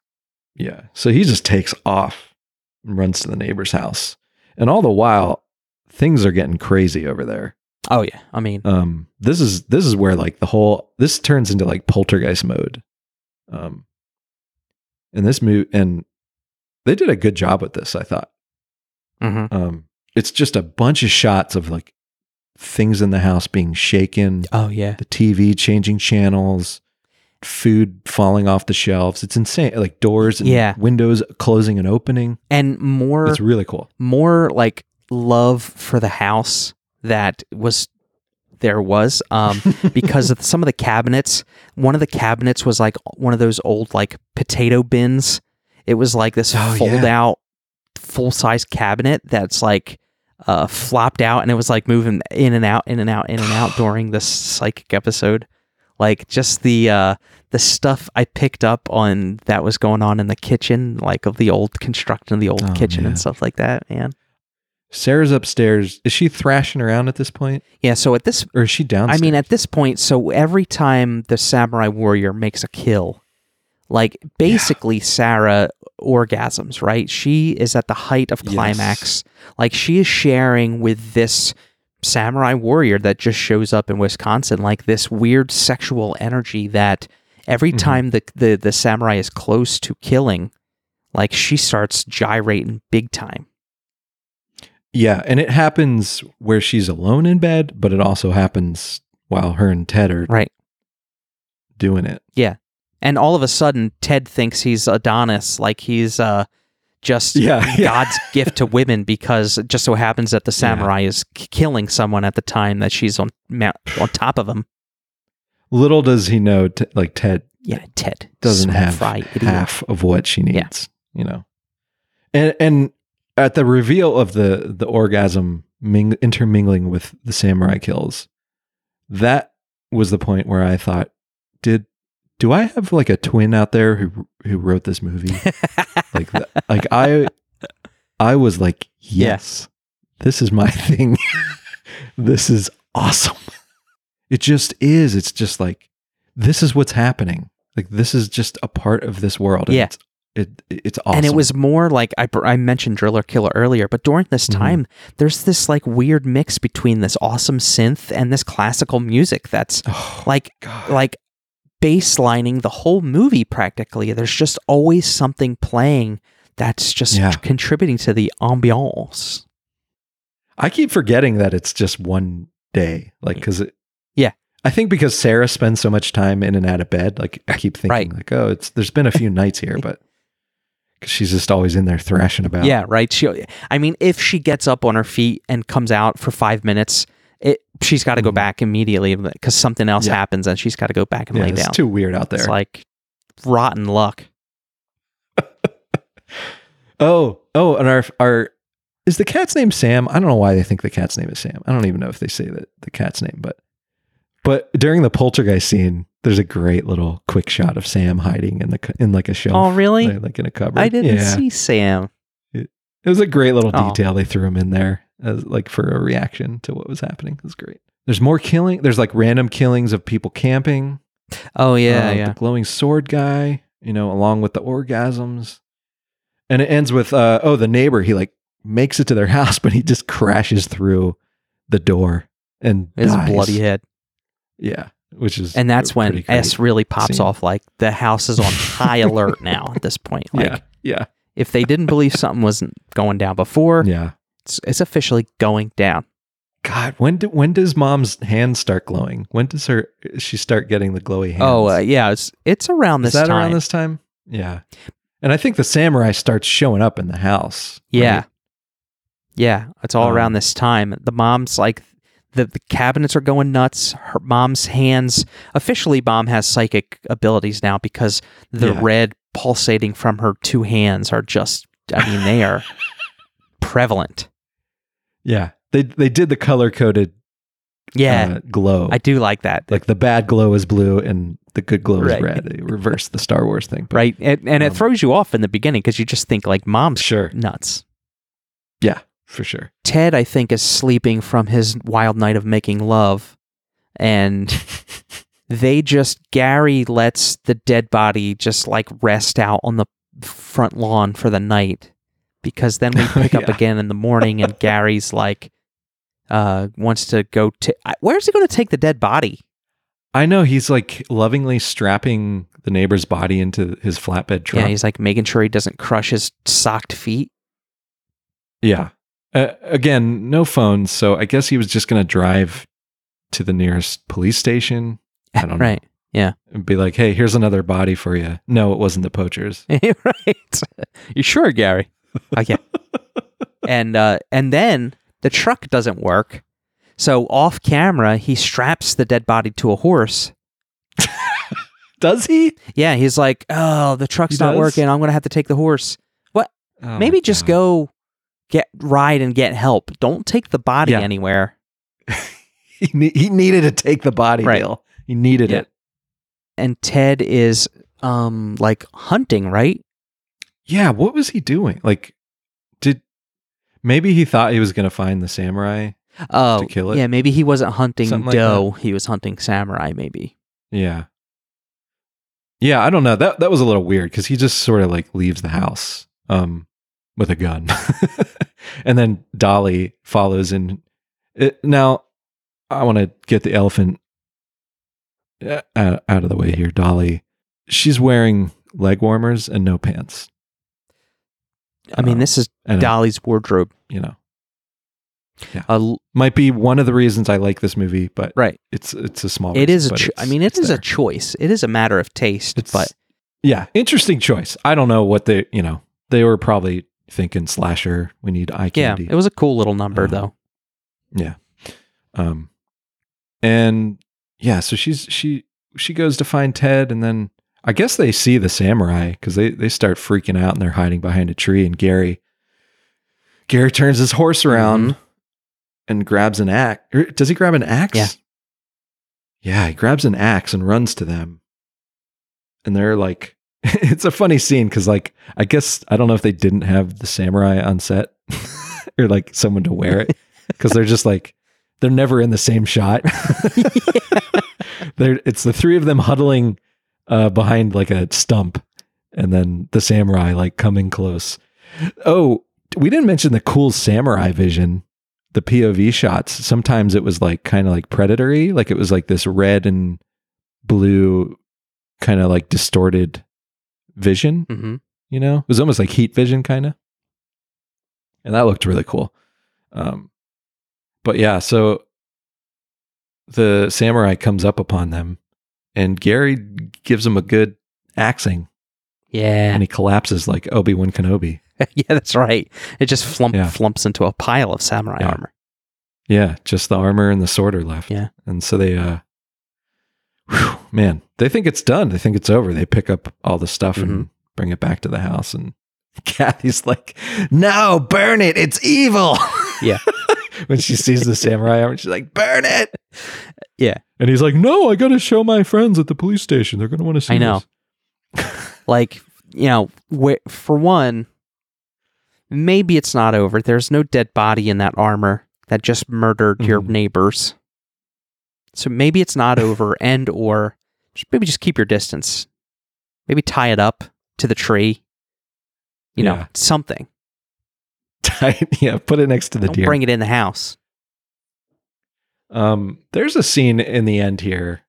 Yeah. So he just takes off and runs to the neighbor's house. And all the while, things are getting crazy over there. Oh yeah, I mean, Um, this is this is where like the whole this turns into like poltergeist mode. Um and this move and they did a good job with this, I thought. mhm. Um it's just a bunch of shots of like things in the house being shaken, oh yeah, the TV changing channels, food falling off the shelves. It's insane. Like doors and Yeah. windows closing and opening. and more It's really cool. more like love for the house that was there was um because of some of the cabinets one of the cabinets was like one of those old like potato bins it was like this Oh, fold yeah. out full size cabinet that's like uh flopped out and it was like moving in and out in and out in and out during this psychic episode like just the uh the stuff i picked up on that was going on in the kitchen like of the old construction of the old Oh, kitchen man. and stuff like that man Sarah's upstairs. Is she thrashing around at this point? Yeah, so at this Or is she downstairs? I mean at this point, so every time the samurai warrior makes a kill, like basically Sarah orgasms, right? She is at the height of Yes. climax. Like she is sharing with this samurai warrior that just shows up in Wisconsin, like this weird sexual energy that every Mhm. time the, the the samurai is close to killing, like she starts gyrating big time. Yeah, and it happens where she's alone in bed, but it also happens while her and Ted are Right. doing it. Yeah. And all of a sudden ted thinks he's adonis like he's uh just Yeah, yeah. god's gift to women because it just so happens that the samurai is k- killing someone at the time that she's on mount, on top of him Little does he know, t- like Ted yeah ted doesn't have fry idiot. half of what she Yeah. needs. You know, and and at the reveal of the the orgasm ming- intermingling with the samurai kills, that was the point where I thought, did do I have like a twin out there who who wrote this movie? like th- like I I was like, yes, this is my thing. this is awesome. It just is. It's just like this is what's happening. Like this is just a part of this world. and Yeah. it's, it it's awesome. And it was more like I, I mentioned Driller Killer earlier, but during this Mhm. time, there's this like weird mix between this awesome synth and this classical music that's oh, like God. like baselining the whole movie practically. There's just always something playing that's just Yeah. contributing to the ambiance. I keep forgetting that it's just one day. Like because it. Yeah. I think because Sarah spends so much time in and out of bed, like I keep thinking, Right. like, oh, it's there's been a few nights here, but because she's just always in there thrashing about. Yeah, right. She, I mean, if she gets up on her feet and comes out for five minutes, it she's got to go Mhm. back immediately because something else Yeah. happens and she's got to go back and yeah lay it's down. too weird out there. It's like rotten luck. Oh, oh, and our our is the cat's name Sam? I don't know why they think the cat's name is Sam. I don't even know if they say that the cat's name, but but during the poltergeist scene, there's a great little quick shot of Sam hiding in the in like a shelf. Oh, really? Like, like in a cupboard. I didn't Yeah. see Sam. It was a great little Oh. detail they threw him in there as like for a reaction to what was happening. It was great. There's more killing. There's like random killings of people camping. Oh yeah, uh, yeah. The glowing sword guy, you know, along with the orgasms. And it ends with uh oh, the neighbor, he like makes it to their house, but he just crashes through the door and His dies. bloody head. Yeah. Which is And that's when S really pops scene. off like the house is on high alert now at this point. Like yeah. Yeah. If they didn't believe something wasn't going down before, Yeah. it's, it's officially going down. God, when do, when does mom's hands start glowing? When does her she start getting the glowy hands? Oh, uh, yeah, it's it's around this Is that time. around this time? Yeah. And I think the samurai starts showing up in the house. Yeah. right? Yeah, it's all Um, around this time. The mom's like the, the cabinets are going nuts. Her mom's hands officially mom has psychic abilities now because the Yeah. red pulsating from her two hands are just I mean they are prevalent. Yeah. They they did the color coded Yeah, glow. I do like that. like the bad glow is blue and the good glow Right. is red. They reversed the Star Wars thing. but- right? And, and it um, throws you off in the beginning because you just think like mom's Sure. nuts. Yeah, for sure. Ted, I think, is sleeping from his wild night of making love, and they just Gary lets the dead body just like rest out on the front lawn for the night because then we pick up again in the morning, and Gary's like uh wants to go to where's he going to take the dead body? I know he's like lovingly strapping the neighbor's body into his flatbed truck. Yeah, he's like making sure he doesn't crush his socked feet. Yeah. Uh, again, no phones, so I guess he was just going to drive to the nearest police station I don't know. right. Yeah. And be like, "Hey, here's another body for you." No, it wasn't the poachers. right. You sure, Gary? Yeah. and uh, and then the truck doesn't work. So off camera, he straps the dead body to a horse. Does he? Yeah, he's like, "Oh, the truck's He not does? working. I'm gonna have to take the horse. Oh Maybe just God. go get ride and get help. Don't take the body Yeah. anywhere." He, ne- he needed to take the body, Right. He needed Yeah. it. And Ted is um like hunting, right? Yeah. What was he doing? Like, did maybe he thought he was going to find the samurai? Oh, kill it? yeah. Maybe he wasn't hunting Something like doe. he was hunting samurai. Maybe. Yeah. Yeah, I don't know. That that was a little weird because he just sort of like leaves the house um with a gun. and then Dolly follows in it, now I want to get the elephant uh, out, out of the way here. Dolly she's wearing leg warmers and no pants. I mean, Um, this is Dolly's wardrobe. you know, l- might be one of the reasons I like this movie, but right. it's it's a small It reason, is a. Cho- I mean, it's is a choice. It is a matter of taste. It's but yeah, interesting choice. I don't know what they, you know, they were probably thinking slasher. We need eye yeah, candy. it was a cool little number, Uh, though. yeah. Um, and yeah, so she's she she goes to find Ted, and then I guess they see the samurai because they they start freaking out and they're hiding behind a tree. And Gary Gary turns his horse around Mm-hmm. and grabs an axe. Does he grab an axe? Yeah. Yeah, he grabs an axe and runs to them. And they're like, it's a funny scene because, like, I guess I don't know if they didn't have the samurai on set or like someone to wear it because they're just like, they're never in the same shot. they're, it's the three of them huddling uh, behind like a stump and then the samurai like coming close. Oh, we didn't mention the cool samurai vision the POV shots, sometimes it was like kind of like predatory, like it was like this red and blue kind of like distorted vision, hmm you know? It was almost like heat vision kind of. And that looked really cool. Um but yeah, so the samurai comes up upon them and Gary gives him a good axing Yeah, and he collapses like Obi-Wan Kenobi. yeah, that's right. It just flump, Yeah. flumps into a pile of samurai Yeah. armor. Yeah, just the armor and the sword are left. Yeah. And so they uh whew, man, they think it's done. They think it's over. They pick up all the stuff Mm-hmm. and bring it back to the house and Kathy's like, "No, burn it. It's evil." Yeah. when she sees the samurai armor, she's like, "Burn it." Yeah. And he's like, "No, I got to show my friends at the police station. They're going to want to see I know. this." Like, you know, wh- for one, maybe it's not over. There's no dead body in that armor that just murdered your Mhm. neighbors. So maybe it's not over, and or just, maybe just keep your distance. Maybe tie it up to the tree. You know, Yeah. something. yeah, put it next to the Don't deer. bring it in the house. Um, there's a scene in the end here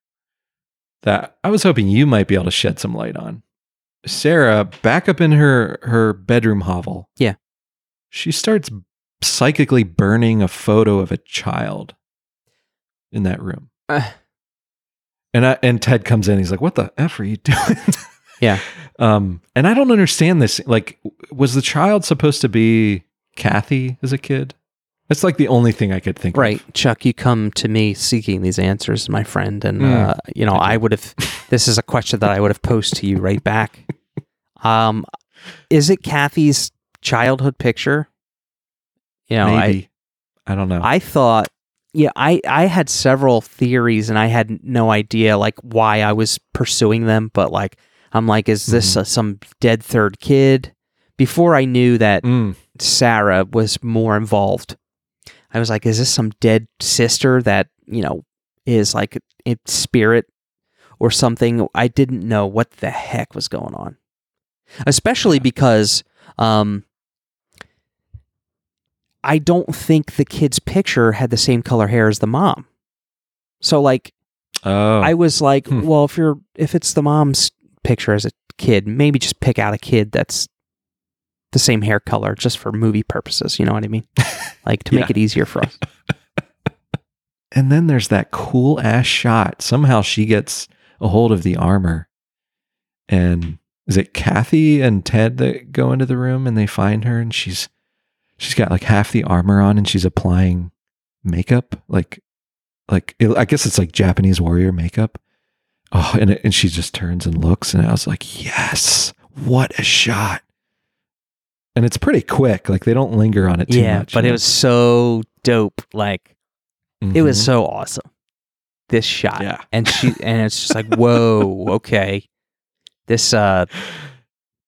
that I was hoping you might be able to shed some light on. Sarah back up in her her bedroom hovel. Yeah. She starts psychically burning a photo of a child in that room. Uh. And I, and Ted comes in. He's like, "What the f are you doing?" Yeah. Um, and I don't understand this. Like, was the child supposed to be Kathy as a kid? That's like the only thing I could think Right, of. Chuck, you come to me seeking these answers, my friend, and Mm. uh, you know I would have. this is a question that I would have posed to you right back. Um, is it Kathy's childhood picture? You know, I, I, don't know. I thought, yeah, I, I had several theories and I had no idea like why I was pursuing them, but like, I'm like, is this Mhm. uh, some dead third kid? Before I knew that Mm, Sarah was more involved, I was like, is this some dead sister that, you know, is like in spirit or something? I didn't know what the heck was going on. Especially because, um, I don't think the kid's picture had the same color hair as the mom. So like oh, I was like, Hmm. well, if you're if it's the mom's picture as a kid, maybe just pick out a kid that's the same hair color just for movie purposes, you know what I mean? Like to make Yeah. it easier for us. and then there's that cool ass shot. Somehow she gets a hold of the armor, and is it Kathy and Ted that go into the room and they find her, and she's she's got like half the armor on, and she's applying makeup, like like it, I guess it's like Japanese warrior makeup. Oh, and it, and she just turns and looks, and I was like, yes, what a shot. And it's pretty quick. Like they don't linger on it too yeah, much. but you it was so dope. Like it was Mhm. so awesome. This shot. Yeah. And she and it's just like, whoa, okay. This uh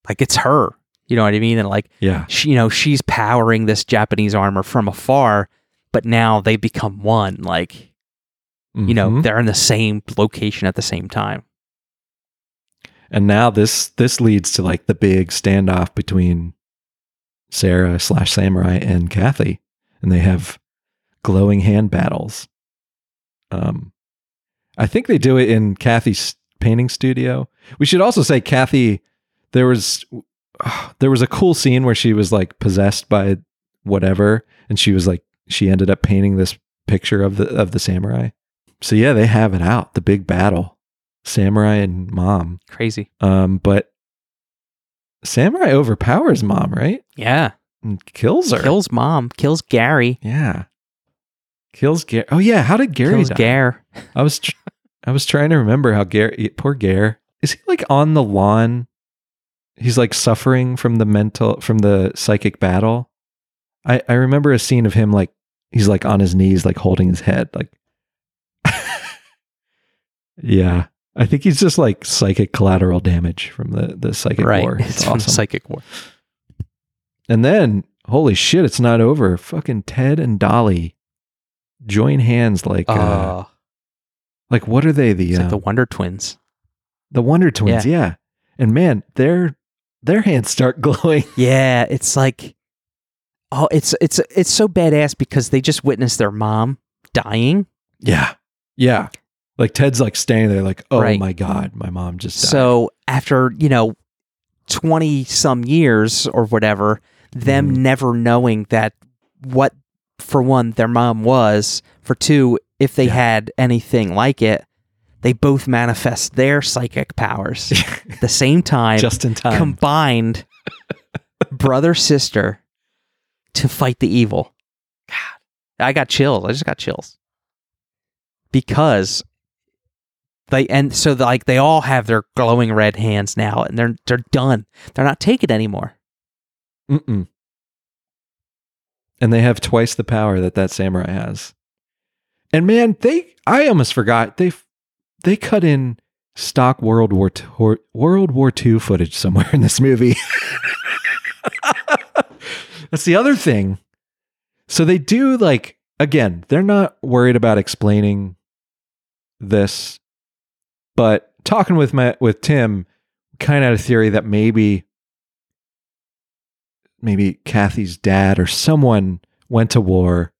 like it's her. You know what I mean? And like yeah. she, you know, she's powering this Japanese armor from afar, but now they become one. Like, you know, Mhm. they're in the same location at the same time. and now this this leads to like the big standoff between Sarah slash Samurai and Kathy, and they have glowing hand battles. Um, I think they do it in Kathy's painting studio. We should also say Kathy. There was there was a cool scene where she was like possessed by whatever, and she was like she ended up painting this picture of the of the samurai. So yeah, they have it out. The big battle, samurai and mom. Crazy. Um, but Samurai overpowers mom, right? Yeah. And kills her. Kills mom, kills Gary, yeah. Kills Gary. Oh yeah, how did Gary kills die? Gare. I was tr- I was trying to remember how Gary poor Gare. Is he like on the lawn? He's like suffering from the mental from the psychic battle. I I remember a scene of him like he's like on his knees like holding his head like Yeah. I think he's just like psychic collateral damage from the the psychic right. war. It's It's awesome. psychic war. And then, holy shit, it's not over. Fucking Ted and Dolly join hands like, uh, Uh, like what are they? The uh, like the Wonder Twins. the Wonder Twins, yeah. And man, their their hands start glowing. Yeah, it's like oh, it's it's it's so badass because they just witnessed their mom dying. Yeah, yeah. Like Ted's like standing there, like, oh Right. my god, my mom just died. So after you know twenty some years or whatever, them Mhm. never knowing that what for one their mom was, for two if they Yeah. had anything like it, they both manifest their psychic powers at the same time, just in time. combined brother sister to fight the evil. God, I got chills. I just got chills because they and so like they all have their glowing red hands now, and they're they're done. They're not taken anymore. Mm-mm. And they have twice the power that that samurai has. And man, they I almost forgot they they cut in stock World War II, World War II footage somewhere in this movie. That's the other thing. So they do like again, they're not worried about explaining this, but talking with my with Tim, kind of a theory that maybe maybe Kathy's dad or someone went to war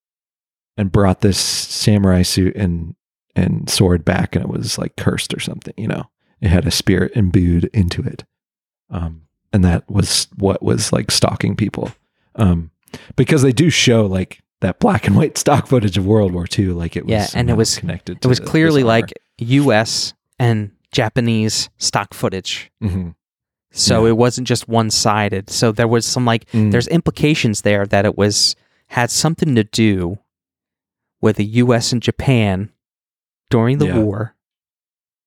and brought this samurai suit and and soared back and it was like cursed or something, you know. It had a spirit imbued into it. um, and that was what was like stalking people, um, because they do show like that black and white stock footage of World War II, like it was Yeah, and it was- connected. It was clearly like U.S. and Japanese stock footage, Mhm. so Yeah. it wasn't just one sided. So there was some like Mm. there's implications there that it was had something to do with the U.S. and Japan during the Yeah. war.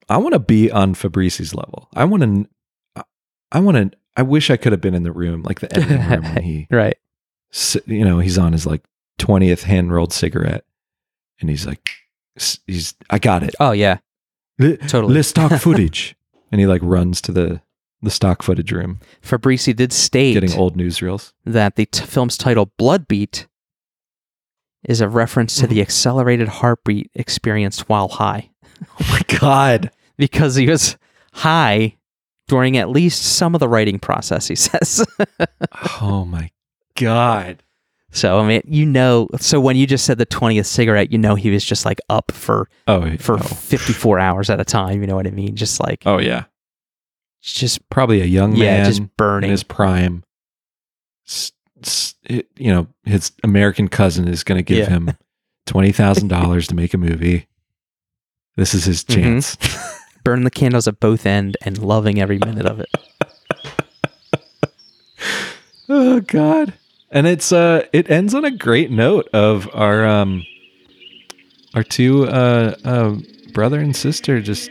I want to be on Fabrice's level. I want to. I want to. I wish I could have been in the room, like the editing room, when he, Right. you know, he's on his like twentieth hand rolled cigarette, and he's like, he's, I got it. Oh yeah. Le, Totally. le stock footage, and he like runs to the the stock footage room, Fabrici did state getting old newsreels. that the t- film's title Bloodbeat is a reference to the Mm-hmm. accelerated heartbeat experienced while high Oh my god! because he was high during at least some of the writing process he says. oh my god! so I mean, you know, so when you just said the 20th cigarette, you know he was just like up for Oh, for oh. 54 hours at a time, you know what I mean? Just like oh yeah, just probably a young yeah, man just in burning. his prime. S- s- it- you know, his American cousin is going to give Yeah. him twenty thousand dollars to make a movie. This is his Mhm. chance. burning the candles at both end and loving every minute of it. oh God! And it's uh, it ends on a great note of our um, our two uh, uh, brother and sister just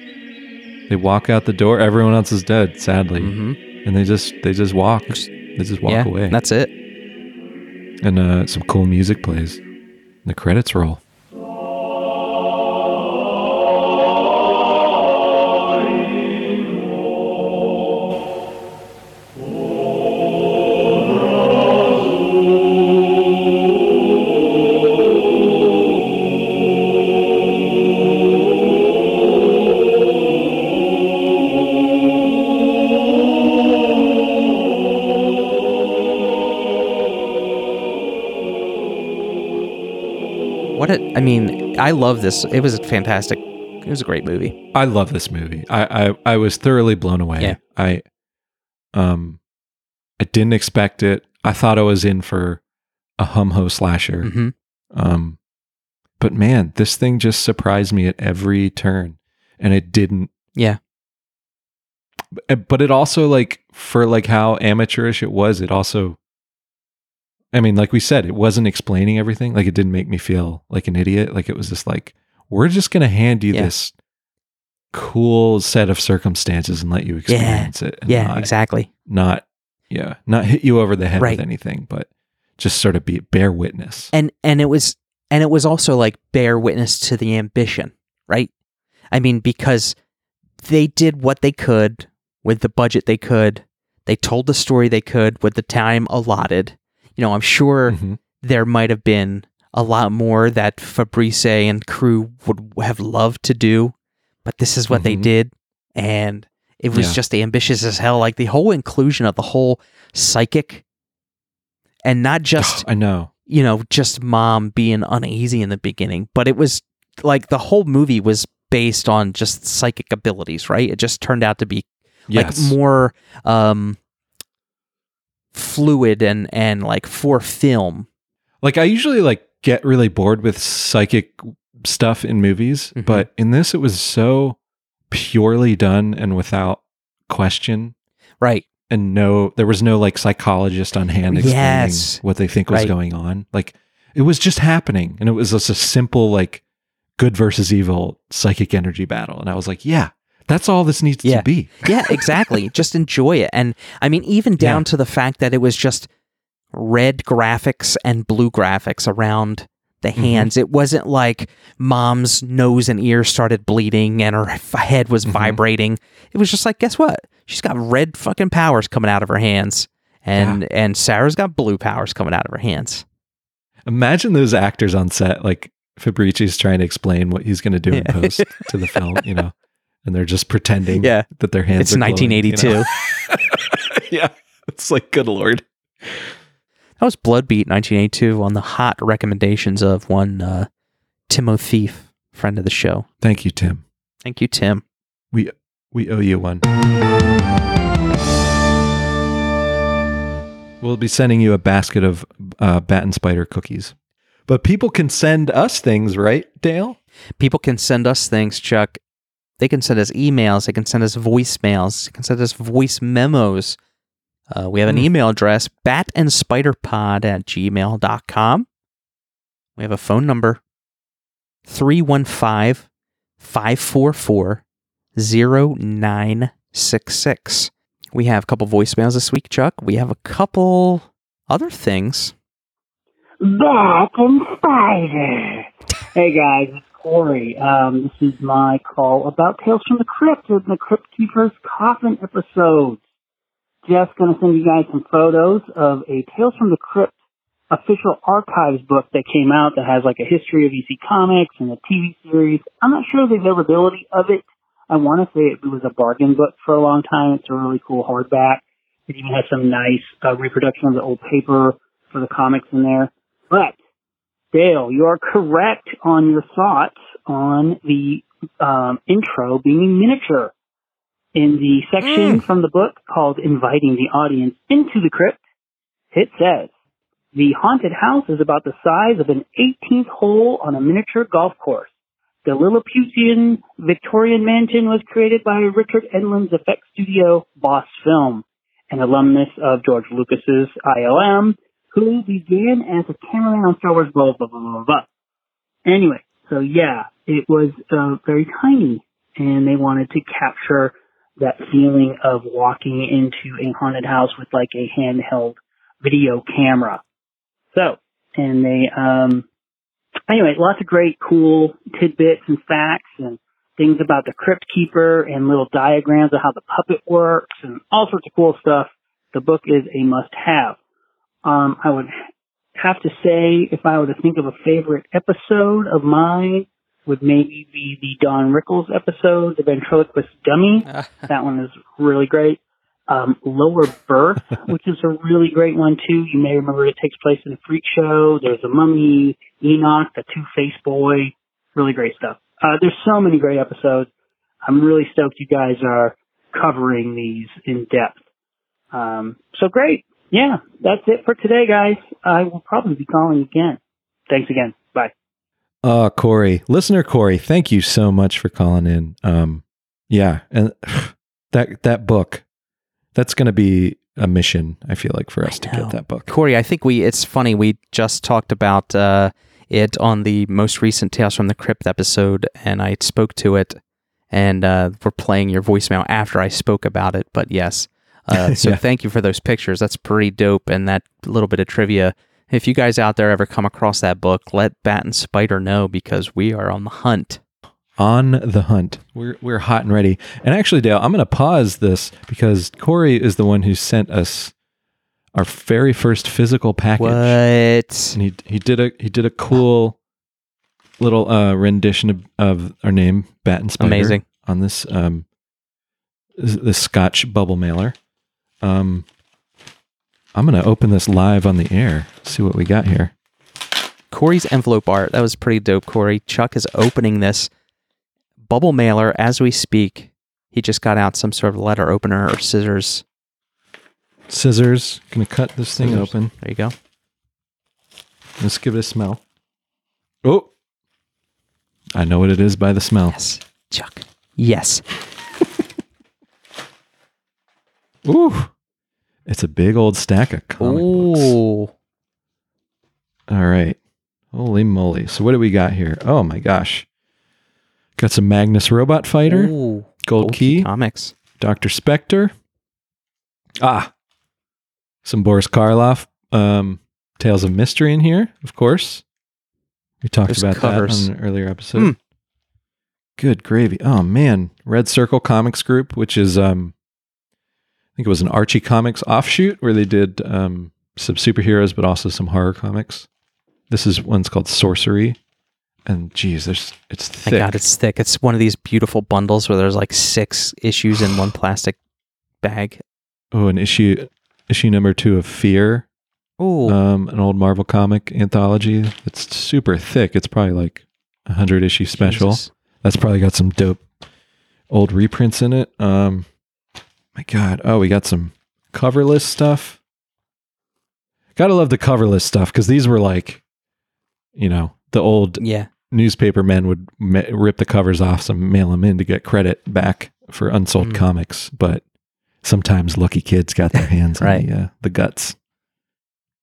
they walk out the door. Everyone else is dead, sadly, Mhm. and they just they just walk. They just walk yeah, away. That's it. And uh, some cool music plays. The credits roll. Mean, I love this. It was fantastic. It was a great movie. I love this movie. I I, I was thoroughly blown away. Yeah. I um I didn't expect it. I thought I was in for a hum ho slasher. hmm Um but man, this thing just surprised me at every turn. And it didn't Yeah. but but it also like for like how amateurish it was, it also I mean, like we said, it wasn't explaining everything. Like it didn't make me feel like an idiot. Like it was just like, we're just gonna hand you Yeah. this cool set of circumstances and let you experience it. And Yeah, not, exactly. not yeah, not hit you over the head Right. with anything, but just sort of be bear witness. And and it was and it was also like bear witness to the ambition, right? I mean, because they did what they could with the budget they could. They told the story they could with the time allotted. You know, I'm sure Mhm. there might have been a lot more that Fabrice and crew would have loved to do, but this is what they Mhm. did. And it was Yeah. just ambitious as hell. Like the whole inclusion of the whole psychic and not just, I know. you know, just mom being uneasy in the beginning, but it was like the whole movie was based on just psychic abilities, right? It just turned out to be Yes. like more um fluid and and like for film like I usually like get really bored with psychic stuff in movies, Mhm. but in this it was so purely done and without question right and no there was no like psychologist on hand explaining Yes. what they think was Right. going on. Like it was just happening and it was just a simple like good versus evil psychic energy battle and I was like, yeah, that's all this needs Yeah. to be. yeah exactly just enjoy it and i mean even down Yeah. to the fact that it was just red graphics and blue graphics around the Mhm. hands it wasn't like mom's nose and ears started bleeding and her head was Mhm. vibrating it was just like guess what she's got red fucking powers coming out of her hands and and sarah's got blue powers coming out of her hands Imagine those actors on set like Fabrici's trying to explain what he's going to do in Yeah. post to the film, you know, and they're just pretending yeah that their hands it's are glowing, you 1982 know? yeah. It's like, good Lord. That was Bloodbeat 1982 on the hot recommendations of one uh, Timo Thief, friend of the show. Thank you, Tim. Thank you, Tim. We we owe you one. We'll be sending you a basket of uh, bat and spider cookies. But people can send us things, right, Dale? People can send us things, Chuck. They can send us emails. They can send us voicemails. They can send us voice memos. Uh, we have an Hmm. email address, batandspiderpod at gmail.com. We have a phone number, 315 544 0966. We have a couple voicemails this week, Chuck. We have a couple other things. Bat and Spider. Hey guys, it's Corey. Um, this is my call about Tales from the Crypt and the Crypt Keeper's Coffin episodes. Just gonna send you guys some photos of a Tales from the Crypt official archives book that came out that has like a history of EC Comics and a TV series. I'm not sure the availability of it. I want to say it was a bargain book for a long time. It's a really cool hardback. It even has some nice uh, reproduction of the old paper for the comics in there. But Dale, you are correct on your thoughts on the um, intro being miniature. In the section Mm. from the book called "Inviting the Audience into the Crypt," it says the haunted house is about the size of an 18th hole on a miniature golf course. The Lilliputian Victorian mansion was created by Richard Edlund's effects studio, Boss Film, an alumnus of George Lucas's ILM, who began as a cameraman on Star Wars, blah, blah, blah, blah, blah. Anyway, so yeah, it was uh, very tiny, and they wanted to capture that feeling of walking into a haunted house with like a handheld video camera. So, and they, um, anyway, lots of great, cool tidbits and facts and things about the crypt keeper and little diagrams of how the puppet works and all sorts of cool stuff. The book is a must have. Um, I would have to say if I were to think of a favorite episode of mine would maybe be the Don Rickles episode, the ventriloquist dummy. That one is really great. Um, Lower Berth, which is a really great one too. You may remember it takes place in a freak show. There's a mummy, Enoch, the Two-Face Boy. Really great stuff. Uh, there's so many great episodes. I'm really stoked you guys are covering these in depth. Um, so great. Yeah, that's it for today, guys. I will probably be calling again. Thanks again. Bye. Oh, Corey, listener Corey, thank you so much for calling in. Um, yeah, and that that book, that's going to be a mission. I feel like for us to get that book. Corey, I think we, it's funny, we just talked about uh, it on the most recent Tales from the Crypt episode, and I spoke to it, and uh, we're playing your voicemail after I spoke about it. But yes, uh, so Yeah. thank you for those pictures. That's pretty dope. And that little bit of trivia. If you guys out there ever come across that book, let Bat and Spider know because we are on the hunt. On the hunt, we're we're hot and ready. And actually, Dale, I'm going to pause this because Corey is the one who sent us our very first physical package. What? and he he did a he did a cool little uh, rendition of, of our name, Bat and Spider, Amazing. on this um this Scotch bubble mailer. Um, I'm gonna open this live on the air. See what we got here. Corey's envelope art. That was pretty dope, Corey. Chuck is opening this bubble mailer as we speak. He just got out some sort of letter opener or scissors. Scissors. Gonna cut this thing Scissors. open. There you go. Let's give it a smell. Oh, I know what it is by the smell. Yes, Chuck. Yes. Ooh, it's a big old stack of comic books. All right. Holy moly. So what do we got here? Oh my gosh. Got some Magnus Robot Fighter, Ooh. Gold, Key, Comics. Dr. Spektor. Ah. Some Boris Karloff um Tales of Mystery in here, of course. We talked There's about covers. that on an earlier episode. Hmm. Good gravy. Oh man, Red Circle Comics Group, which is um I think it was an Archie Comics offshoot where they did um some superheroes but also some horror comics. This is one's called Sorcery. And geez, there's it's My thick. God, it's thick. It's one of these beautiful bundles where there's like six issues in one plastic bag. Oh, an issue issue number two of Fear, Ooh. um, an old Marvel comic anthology. It's super thick. It's probably like a hundred issue special. Jesus. That's probably got some dope old reprints in it. Um, my God. Oh, we got some coverless stuff. Gotta love the coverless stuff because these were like, you know, the old Yeah. newspaper men would ma- rip the covers off some, mail them in to get credit back for unsold Mm. comics. But sometimes lucky kids got their hands Right. on the, uh, the guts.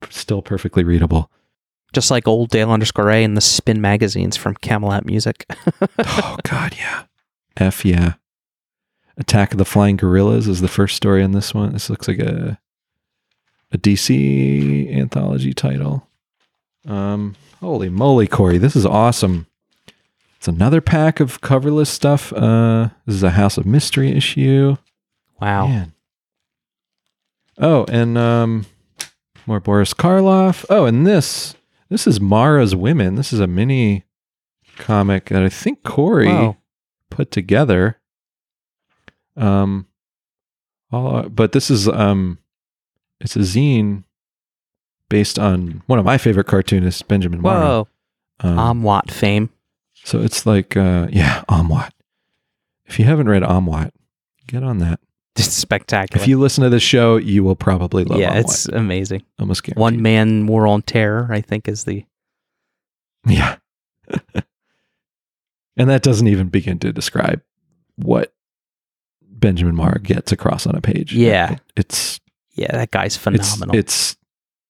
Still perfectly readable. Just like old Dale underscore A and the Spin magazines from Camelot Music. oh God, yeah. F yeah. Attack of the Flying Gorillas is the first story in this one. This looks like a a DC anthology title. Um, holy moly, Corey, this is awesome. It's another pack of coverless stuff. Uh, this is a House of Mystery issue. wow. Man. Oh, and um, more Boris Karloff. Oh, and this this is Marra's Women. This is a mini comic that I think Corey Wow. put together. Um, all, but this is um, it's a zine based on one of my favorite cartoonists, Benjamin. Whoa. Um, Amwat fame. so it's like uh, yeah, Amwat. If you haven't read Amwat, get on that. It's spectacular. If you listen to this show, you will probably love yeah, Amwat. it's amazing. almost guaranteed. One man war on terror, I think, is the Yeah. and that doesn't even begin to describe what Benjamin Marra gets across on a page. Yeah. It- it's yeah, that guy's it's phenomenal. it's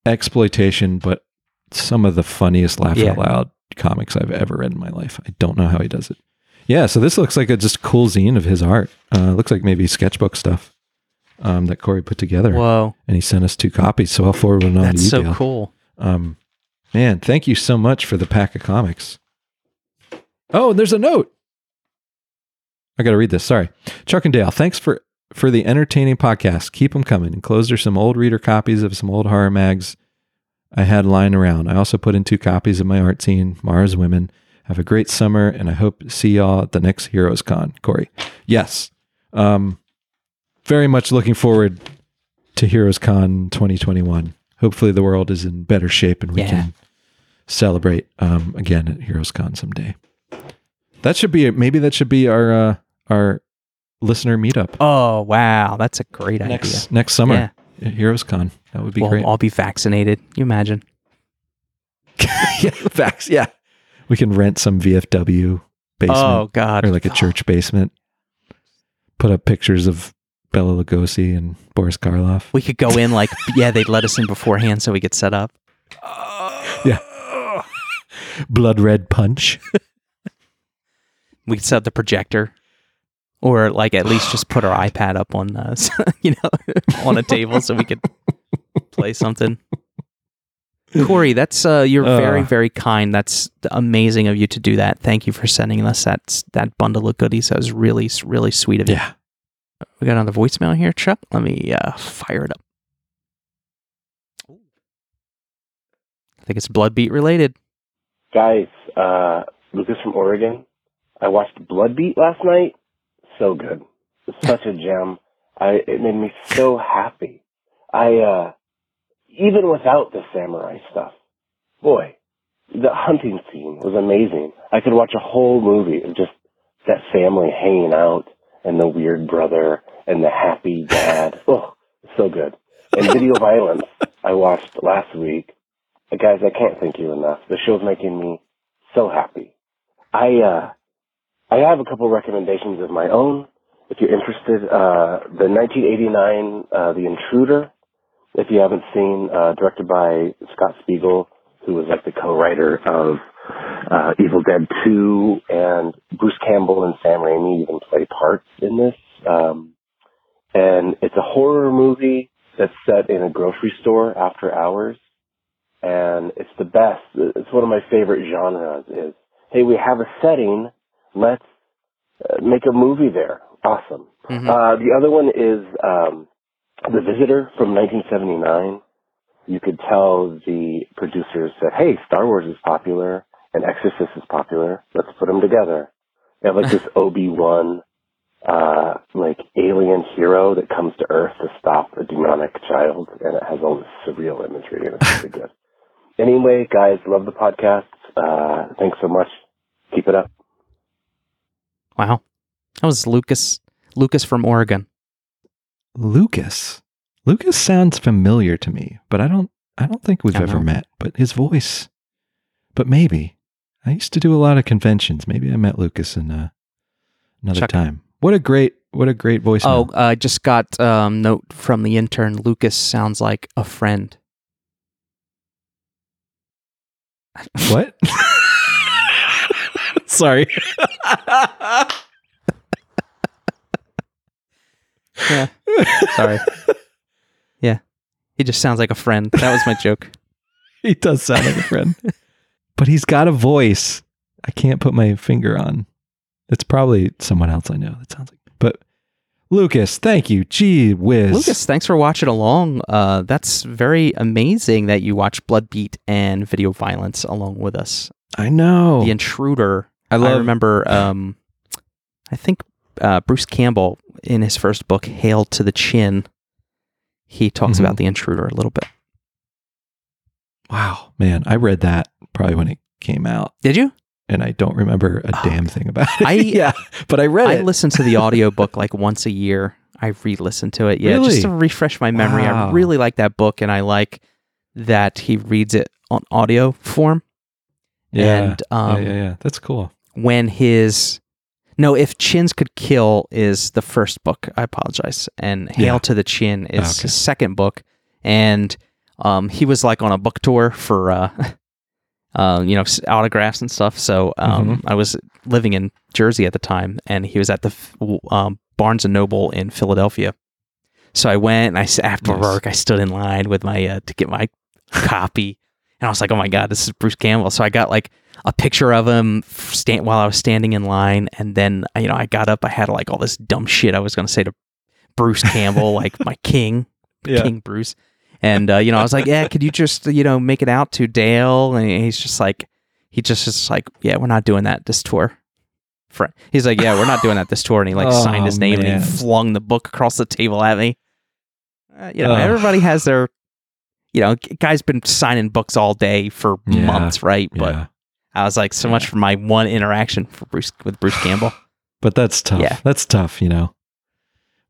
exploitation, but some of the funniest laugh Yeah. out loud comics I've ever read in my life. I don't know how he does it. Yeah, so this looks like a just cool zine of his art. Uh, looks like maybe sketchbook stuff um, that Corey put together, Whoa, and he sent us two copies. So I'll forward one on to that's you. so Dale. cool. Um, man, thank you so much for the pack of comics. Oh, and there's a note. I got to read this. Sorry, Chuck and Dale. Thanks for for the entertaining podcast. Keep them coming. Enclosed are some old reader copies of some old horror mags I had lying around. I also put in two copies of my art scene, Mars Women. Have a great summer, and I hope to see y'all at the next Heroes Con. Corey, yes, um, very much looking forward to Heroes Con 2021. Hopefully, the world is in better shape and we Yeah. can celebrate um, again at Heroes Con someday. That should be maybe that should be our uh, our listener meetup Oh wow, that's a great next next summer at Heroes Con. That would be idea. great. Well, I'll be vaccinated. You imagine? yeah, facts. Yeah, we can rent some VFW basement Oh God, or like a church basement. Put up pictures of Bela Lugosi and Boris Karloff. We could go in like yeah, they'd let us in beforehand so we could set up. Yeah. Blood red punch. We could set up the projector, or like at least just put our iPad up on uh, you know on a table so we could play something. Corey, that's uh, you're very Uh. very kind. That's amazing of you to do that. Thank you for sending us that that bundle of goodies. That was really really sweet of you. Yeah. We got another voicemail here, Chuck. Let me uh, fire it up. I think it's Bloodbeat related. Guys, uh, Lucas from Oregon. I watched Bloodbeat last night. So good. Such a gem. I, it made me so happy. I, uh, even without the samurai stuff, boy, the hunting scene was amazing. I could watch a whole movie of just that family hanging out and the weird brother and the happy dad. Oh, so good. And video violence I watched last week. Guys, I can't thank you enough. The show's making me so happy. I, uh, I have a couple recommendations of my own. If you're interested, uh, the 1989, uh, The Intruder, if you haven't seen, uh, directed by Scott Spiegel, who was like the co-writer of, uh, Evil Dead 2, and Bruce Campbell and Sam Raimi even play parts in this. Um, and it's a horror movie that's set in a grocery store after hours. And it's the best. It's one of my favorite genres is, hey, we have a setting. Let's uh, make a movie there. Awesome. Mhm. Uh, the other one is um, The Visitor from 1979. You could tell the producers said, "Hey, Star Wars is popular and Exorcist is popular. Let's put them together." They have like this Obi Wan, uh, like alien hero that comes to Earth to stop a demonic child, and it has all this surreal imagery, and it's really good. Anyway, guys, love the podcast. Uh, thanks so much. Keep it up. Wow, that was Lucas. Lucas from Oregon. Lucas. Lucas sounds familiar to me, but I don't I don't think we've don't ever know. met, but his voice. But maybe I used to do a lot of conventions. Maybe I met Lucas in uh, another Check- time. What a great, what a great voice. Oh, I just got um note from the intern. Lucas sounds like a friend. what? Sorry. Yeah. Sorry. Yeah. He just sounds like a friend. That was my joke. he does sound like a friend, but he's got a voice I can't put my finger on. It's probably someone else I know that sounds like. But Lucas, thank you. Gee whiz. Lucas, thanks for watching along. Uh, that's very amazing that you watch Bloodbeat and Video Violence along with us. I know. The Intruder. I I, love. remember. Um, I think uh, Bruce Campbell in his first book, "Hail to the Chin," he talks Mhm. about the Intruder a little bit. wow, man, I read that probably when it came out, Did you? and I don't remember a Oh, damn thing about it. I- yeah, but I read I it. listen to the audiobook like once a year. I re-listen to it, yeah, Really? just to refresh my memory. Wow. I really like that book, and I like that he reads it on audio form. yeah, And um, yeah, yeah, yeah. That's cool. When his no, if chins could kill is the first book. I apologize, and Hail Yeah. to the Chin is Okay. his second book, and um, he was like on a book tour for uh, uh, you know autographs and stuff. So um, Mm-hmm. I was living in Jersey at the time, and he was at the um, Barnes and Noble in Philadelphia. So I went, and I after Nice. work, I stood in line with my uh, to get my copy, and I was like, "Oh my god, this is Bruce Campbell!" So I got like a picture of him stand while I was standing in line, and then you know I got up, I had like all this dumb shit I was going to say to Bruce Campbell, like my king, Yeah. King Bruce, and uh, you know I was like, "Yeah, could you just you know make it out to Dale?" And he's just like, he just is like, "Yeah, we're not doing that this tour." Fr- He's like, "Yeah, we're not doing that this tour," and he like Oh, signed his name and he flung the book across the table at me. Uh, you know, everybody has their, you know, guy's been signing books all day for Yeah. months, right? But yeah, I was like, so much for my one interaction for Bruce with Bruce Campbell. but that's tough. Yeah. That's tough. You know,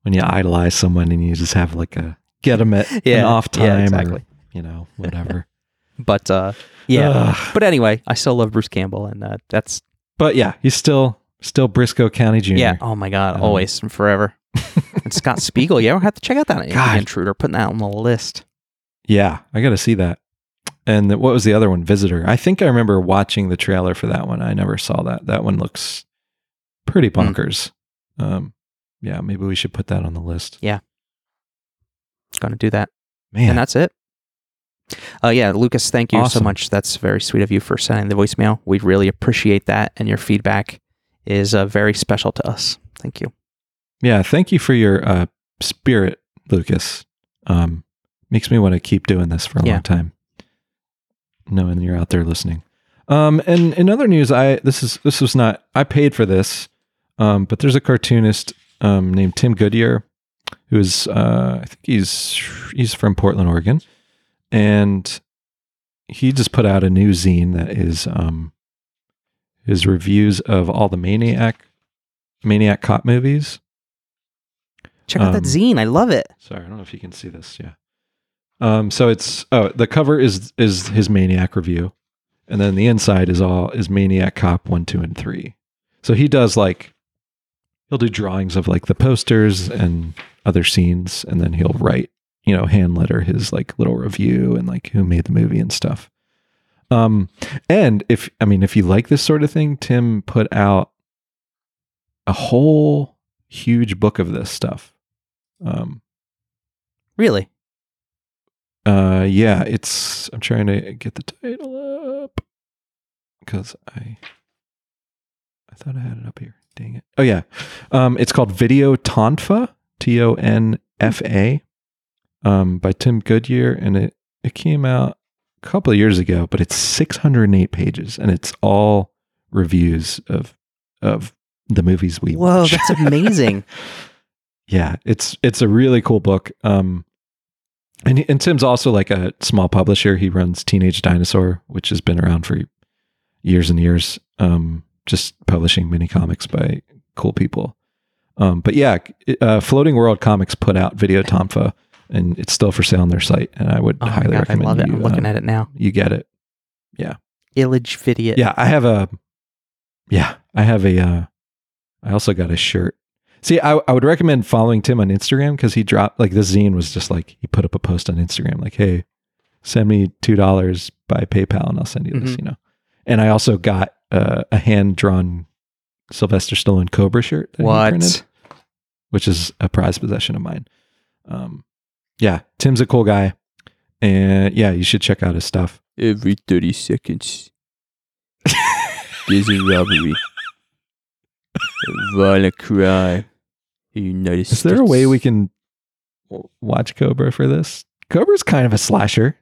when you idolize someone and you just have like a get them at an Yeah, off yeah, time, exactly. or you know, whatever. But uh, yeah. But anyway, I still love Bruce Campbell, and uh, that's But yeah, he's still still Brisco County Jr. yeah. Oh my God, Um, always and forever. and Scott Spiegel, you ever have to check out that God. intruder? Putting that on the list. Yeah, I got to see that. And the, what was the other one? Visitor. I think I remember watching the trailer for that one. I never saw that. That one looks pretty Hmm. bonkers. Um, yeah, maybe we should put that on the list. Yeah, Going to do that, Man, and that's it. Uh, yeah, Lucas, thank you so much. That's very sweet of you for sending the voicemail. We really appreciate that, and your feedback is uh, very special to us. Thank you. yeah. Thank you for your uh, spirit, Lucas. Um, makes me want to keep doing this for a Yeah. long time, knowing you're out there listening. Um, and in other news, I this is this was not I paid for this, um, but there's a cartoonist um, named Tim Goodyear, who's uh, I think he's he's from Portland, Oregon, and he just put out a new zine that is um, his reviews of all the Maniac Maniac cop movies. Check out that Um, zine. I love it. Sorry, I don't know if you can see this. Yeah. Um. So it's oh the cover is is his Maniac review, and then the inside is all is Maniac Cop one, two, and three. So he does like he'll do drawings of like the posters and other scenes, and then he'll write you know hand letter his like little review and like who made the movie and stuff. Um. And if I mean if you like this sort of thing, Tim put out a whole huge book of this stuff. Um. Really? Uh, yeah, it's. I'm trying to get the title up because I. I thought I had it up here. Dang it! Oh yeah, um, it's called Video Tonfa, T O N F A, um, by Tim Goodyear, and it it came out a couple of years ago, but it's 608 pages, and it's all reviews of of the movies we Whoa, watch. that's amazing. yeah, it's it's a really cool book. Um, and and Tim's also like a small publisher. He runs Teenage Dinosaur, which has been around for years and years. Um, just publishing mini comics by cool people. Um, but yeah, uh, Floating World Comics put out Video Tonfa, and it's still for sale on their site. And I would Oh highly god, I recommend love it. you. I'm looking uh, at it now. You get it. Yeah. Illage video. Yeah, I have a. Yeah, I have a. Uh, I also got a shirt. See, I, I would recommend following Tim on Instagram because he dropped like this zine was just like he put up a post on Instagram like, "Hey, send me two dollars by PayPal and I'll send you this," Mhm. you know. And I also got uh, a hand drawn Sylvester Stallone Cobra shirt that he printed, What? which is a prized possession of mine. Um, yeah, Tim's a cool guy, and yeah, you should check out his stuff. Every 30 seconds, there's a robbery. A violent crime. The United Is there a way we can watch Cobra for this? Cobra's kind of a slasher.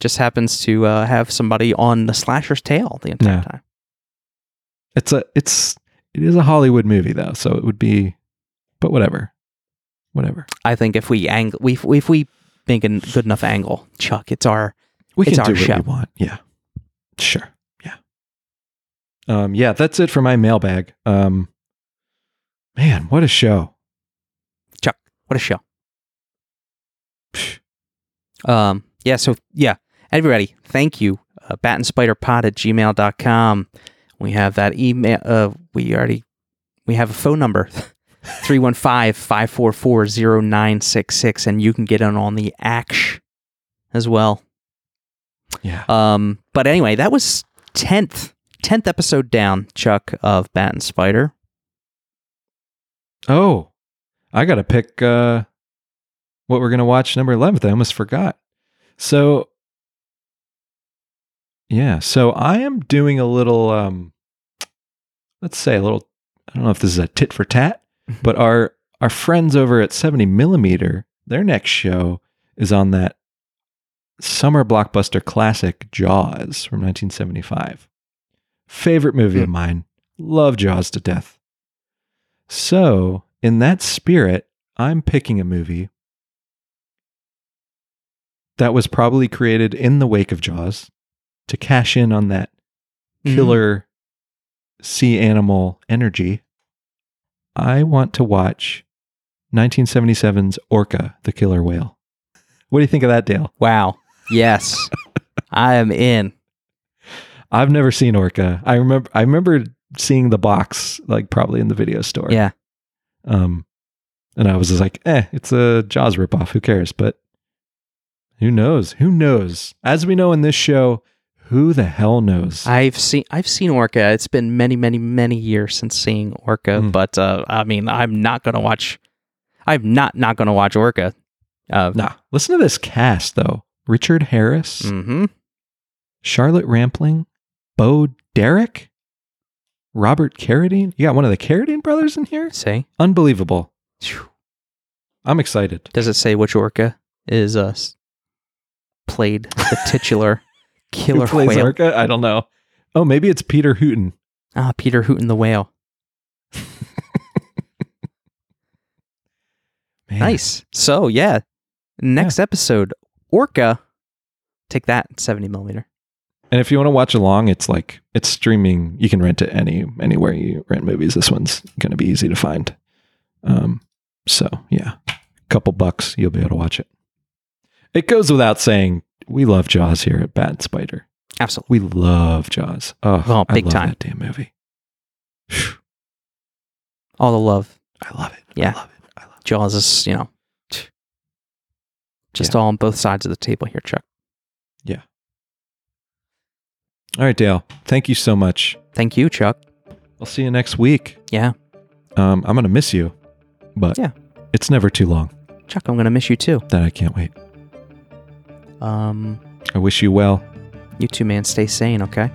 just happens to uh, have somebody on the slasher's tail the entire Yeah. time. It's a it's it is a Hollywood movie though, so it would be but whatever. Whatever. I think if we angle, we if we make a good enough angle, Chuck, it's our We It's can do our what show. you want. Yeah. Sure. Yeah. Um yeah, that's it for my mailbag. Um man, what a show. Chuck. What a show. Psh. Um, yeah, so yeah, everybody, thank you. Uh, batandspiderpod at gmail.com. We have that email. Uh, we already, we have a phone number 315 544 0966, and you can get in on the action as well. Yeah. Um, but anyway, that was 10th, 10th episode down, Chuck, of Bat and Spider. Oh. I got to pick uh what we're going to watch number 11th. I almost forgot. So Yeah, so I am doing a little um let's say a little I don't know if this is a tit for tat, but our our friends over at 70 millimeter, their next show is on that summer blockbuster classic Jaws from 1975. Favorite movie of Hmm. mine. Love Jaws to death. So, in that spirit, I'm picking a movie that was probably created in the wake of Jaws to cash in on that Mhm. killer sea animal energy. I want to watch 1977's Orca, the killer whale. What do you think of that, Dale? Wow. Yes. I am in. I've never seen Orca. I remember I remember seeing the box like probably in the video store. Yeah. Um and I was just like, "Eh, it's a Jaws ripoff. Who cares?" But who knows? Who knows? As we know in this show, who the hell knows? I've seen I've seen Orca. It's been many, many, many years since seeing Orca, Mm. but uh, I mean, I'm not gonna watch. I'm not not gonna watch Orca. Uh, nah. Listen to this cast though. Richard Harris, hmm Charlotte Rampling, Bo Derek, Robert Carradine. You got one of the Carradine brothers in here? Say, Unbelievable. Phew. I'm excited. does it say which Orca is uh played the titular killer Who plays whale? Orca? I don't know. Oh, maybe it's Peter Hooten. Ah, Peter Hooten the whale. Nice. So yeah, next episode, Orca. Take that, seventy millimeter. And if you want to watch along, it's like it's streaming. You can rent it any anywhere you rent movies. This one's going to be easy to find. Um, so yeah, a couple bucks, you'll be able to watch it. It goes without saying, we love Jaws here at Bad Spider. Absolutely. We love Jaws. Oh, Oh, I big love time. that damn movie. Phew, All the love. I love it. Yeah. I love it. I love it. Jaws is, you know, just Yeah. all on both sides of the table here, Chuck. All right, Dale. Thank you so much. Thank you, Chuck. I'll see you next week. Yeah. Um, I'm going to miss you, but Yeah. it's never too long. Chuck, I'm gonna miss you too. That I can't wait. Um, I wish you well. you two, man, stay sane, okay?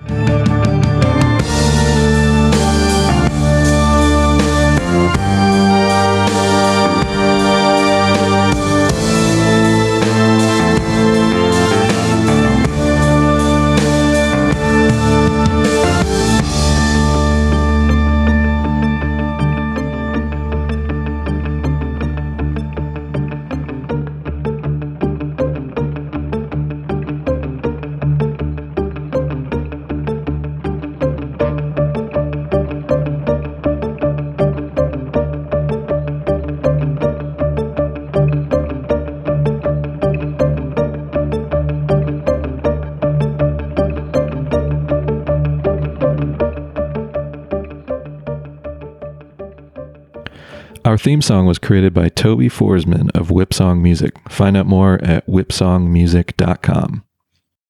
Our theme song was created by Toby Forsman of Whipsong Music. Find out more at whipsongmusic.com.